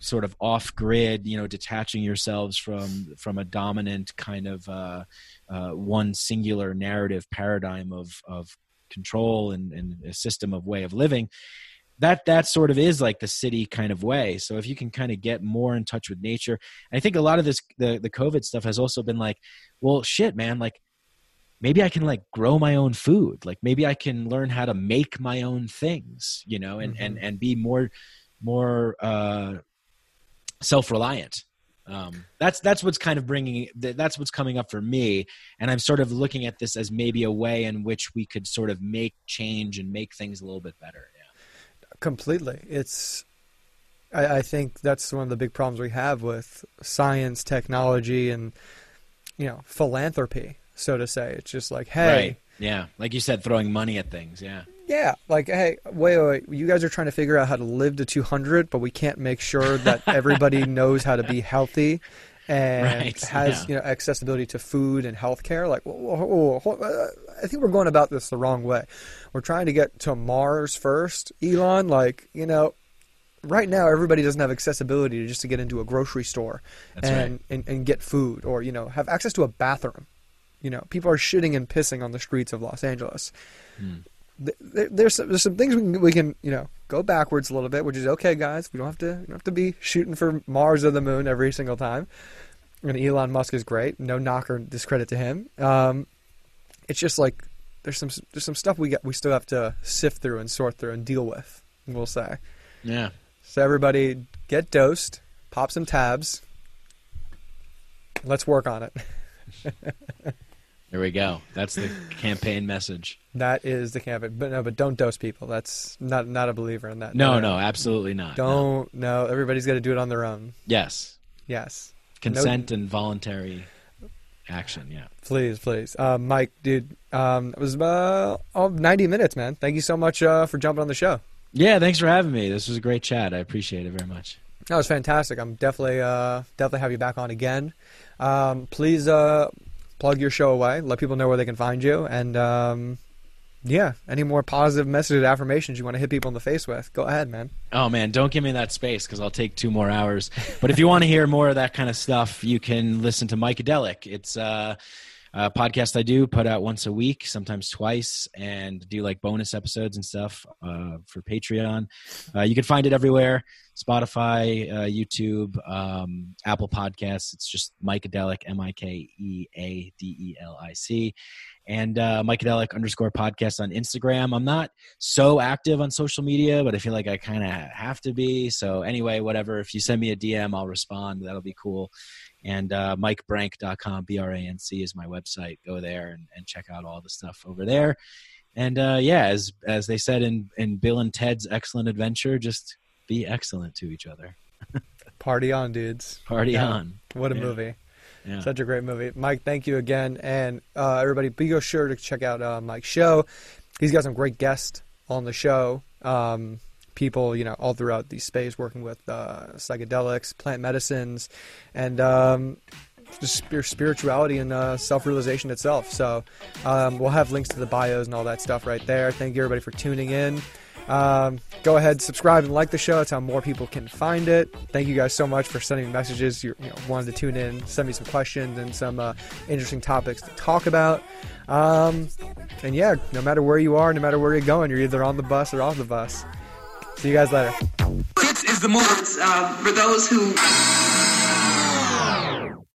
sort of off grid you know detaching yourselves from from a dominant kind of uh, uh one singular narrative paradigm of of control and, and a system of way of living that that sort of is like the city kind of way. So if you can kind of get more in touch with nature i think a lot of this the the covid stuff has also been like well shit man like maybe i can like grow my own food. Like maybe i can learn how to make my own things you know and and and be more more uh self-reliant. Um that's that's what's kind of bringing that's what's coming up for me. And i'm sort of looking at this as maybe a way in which we could sort of make change and make things a little bit better yeah. Completely. It's I, I think that's one of the big problems we have with science, technology, and you know philanthropy, so to say. It's just like, hey, Right. Yeah. Like you said, throwing money at things. Yeah. yeah, like, hey, wait, wait, wait, you guys are trying to figure out how to live to 200, but we can't make sure that everybody knows how to be healthy and Right, has yeah. you know accessibility to food and healthcare. Like, whoa, whoa, whoa, uh, I think we're going about this the wrong way. We're trying to get to Mars first, Elon. Like, you know, right now everybody doesn't have accessibility to just to get into a grocery store and, right. and and get food or you know have access to a bathroom. You know, people are shitting and pissing on the streets of Los Angeles. Hmm. There- There's some, there's some things we can, we can you know go backwards a little bit, which is okay, guys. We don't have to we don't have to be shooting for Mars or the moon every single time. And Elon Musk is great. No knock or discredit to him. Um, it's just like there's some there's some stuff we got we still have to sift through and sort through and deal with. We'll say. Yeah. So everybody get dosed, pop some tabs. Let's work on it. There we go. That's the campaign message. That is the campaign. But no, but don't dose people. That's not not a believer in that. No, no, absolutely not. Don't no. Everybody's got to do it on their own. Yes. Yes. Consent and voluntary action. Yeah. Please, please. Uh, Mike, dude, um, it was about oh, 90 minutes, man. Thank you so much uh, for jumping on the show. Yeah. Thanks for having me. This was a great chat. I appreciate it very much. That was fantastic. I'm definitely uh, definitely have you back on again. Um, please uh, plug your show away. Let people know where they can find you. And um, yeah, any more positive messages, affirmations you want to hit people in the face with, go ahead, man. Oh man, don't give me that space because I'll take two more hours. But if you want to hear more of that kind of stuff, you can listen to Mikeadelic. It's uh, a podcast I do, put out once a week, sometimes twice, and do like bonus episodes and stuff uh, for Patreon. Uh, you can find it everywhere: Spotify, uh, YouTube, um, Apple Podcasts. It's just Mikeadelic, M I K E A D E L I C. And uh, Mikeadelic underscore podcast on Instagram. I'm not so active on social media, but I feel like I kind of have to be. So anyway, whatever. If you send me a DM, I'll respond. That'll be cool. And uh, MikeBrank.com, B-R-A-N-C is my website. Go there and, and check out all the stuff over there. And uh, yeah, as as they said in in Bill and Ted's Excellent Adventure, just be excellent to each other. Party on, dudes. Party Yeah. on. What a Yeah. movie. Yeah. Such a great movie. Mike, thank you again. And uh, everybody, be sure to check out uh, Mike's show. He's got some great guests on the show. Um, people, you know, all throughout the space working with uh, psychedelics, plant medicines, and um, just spir- spirituality and uh, self realization itself. So um, we'll have links to the bios and all that stuff right there. Thank you, everybody, for tuning in. Um, go ahead, subscribe and like the show. That's how more people can find it. Thank you guys so much for sending me messages. You, you know, wanted to tune in, send me some questions and some uh, interesting topics to talk about. Um, and yeah, no matter where you are, no matter where you're going, you're either on the bus or off the bus. See you guys later. This is the move. Uh, for those who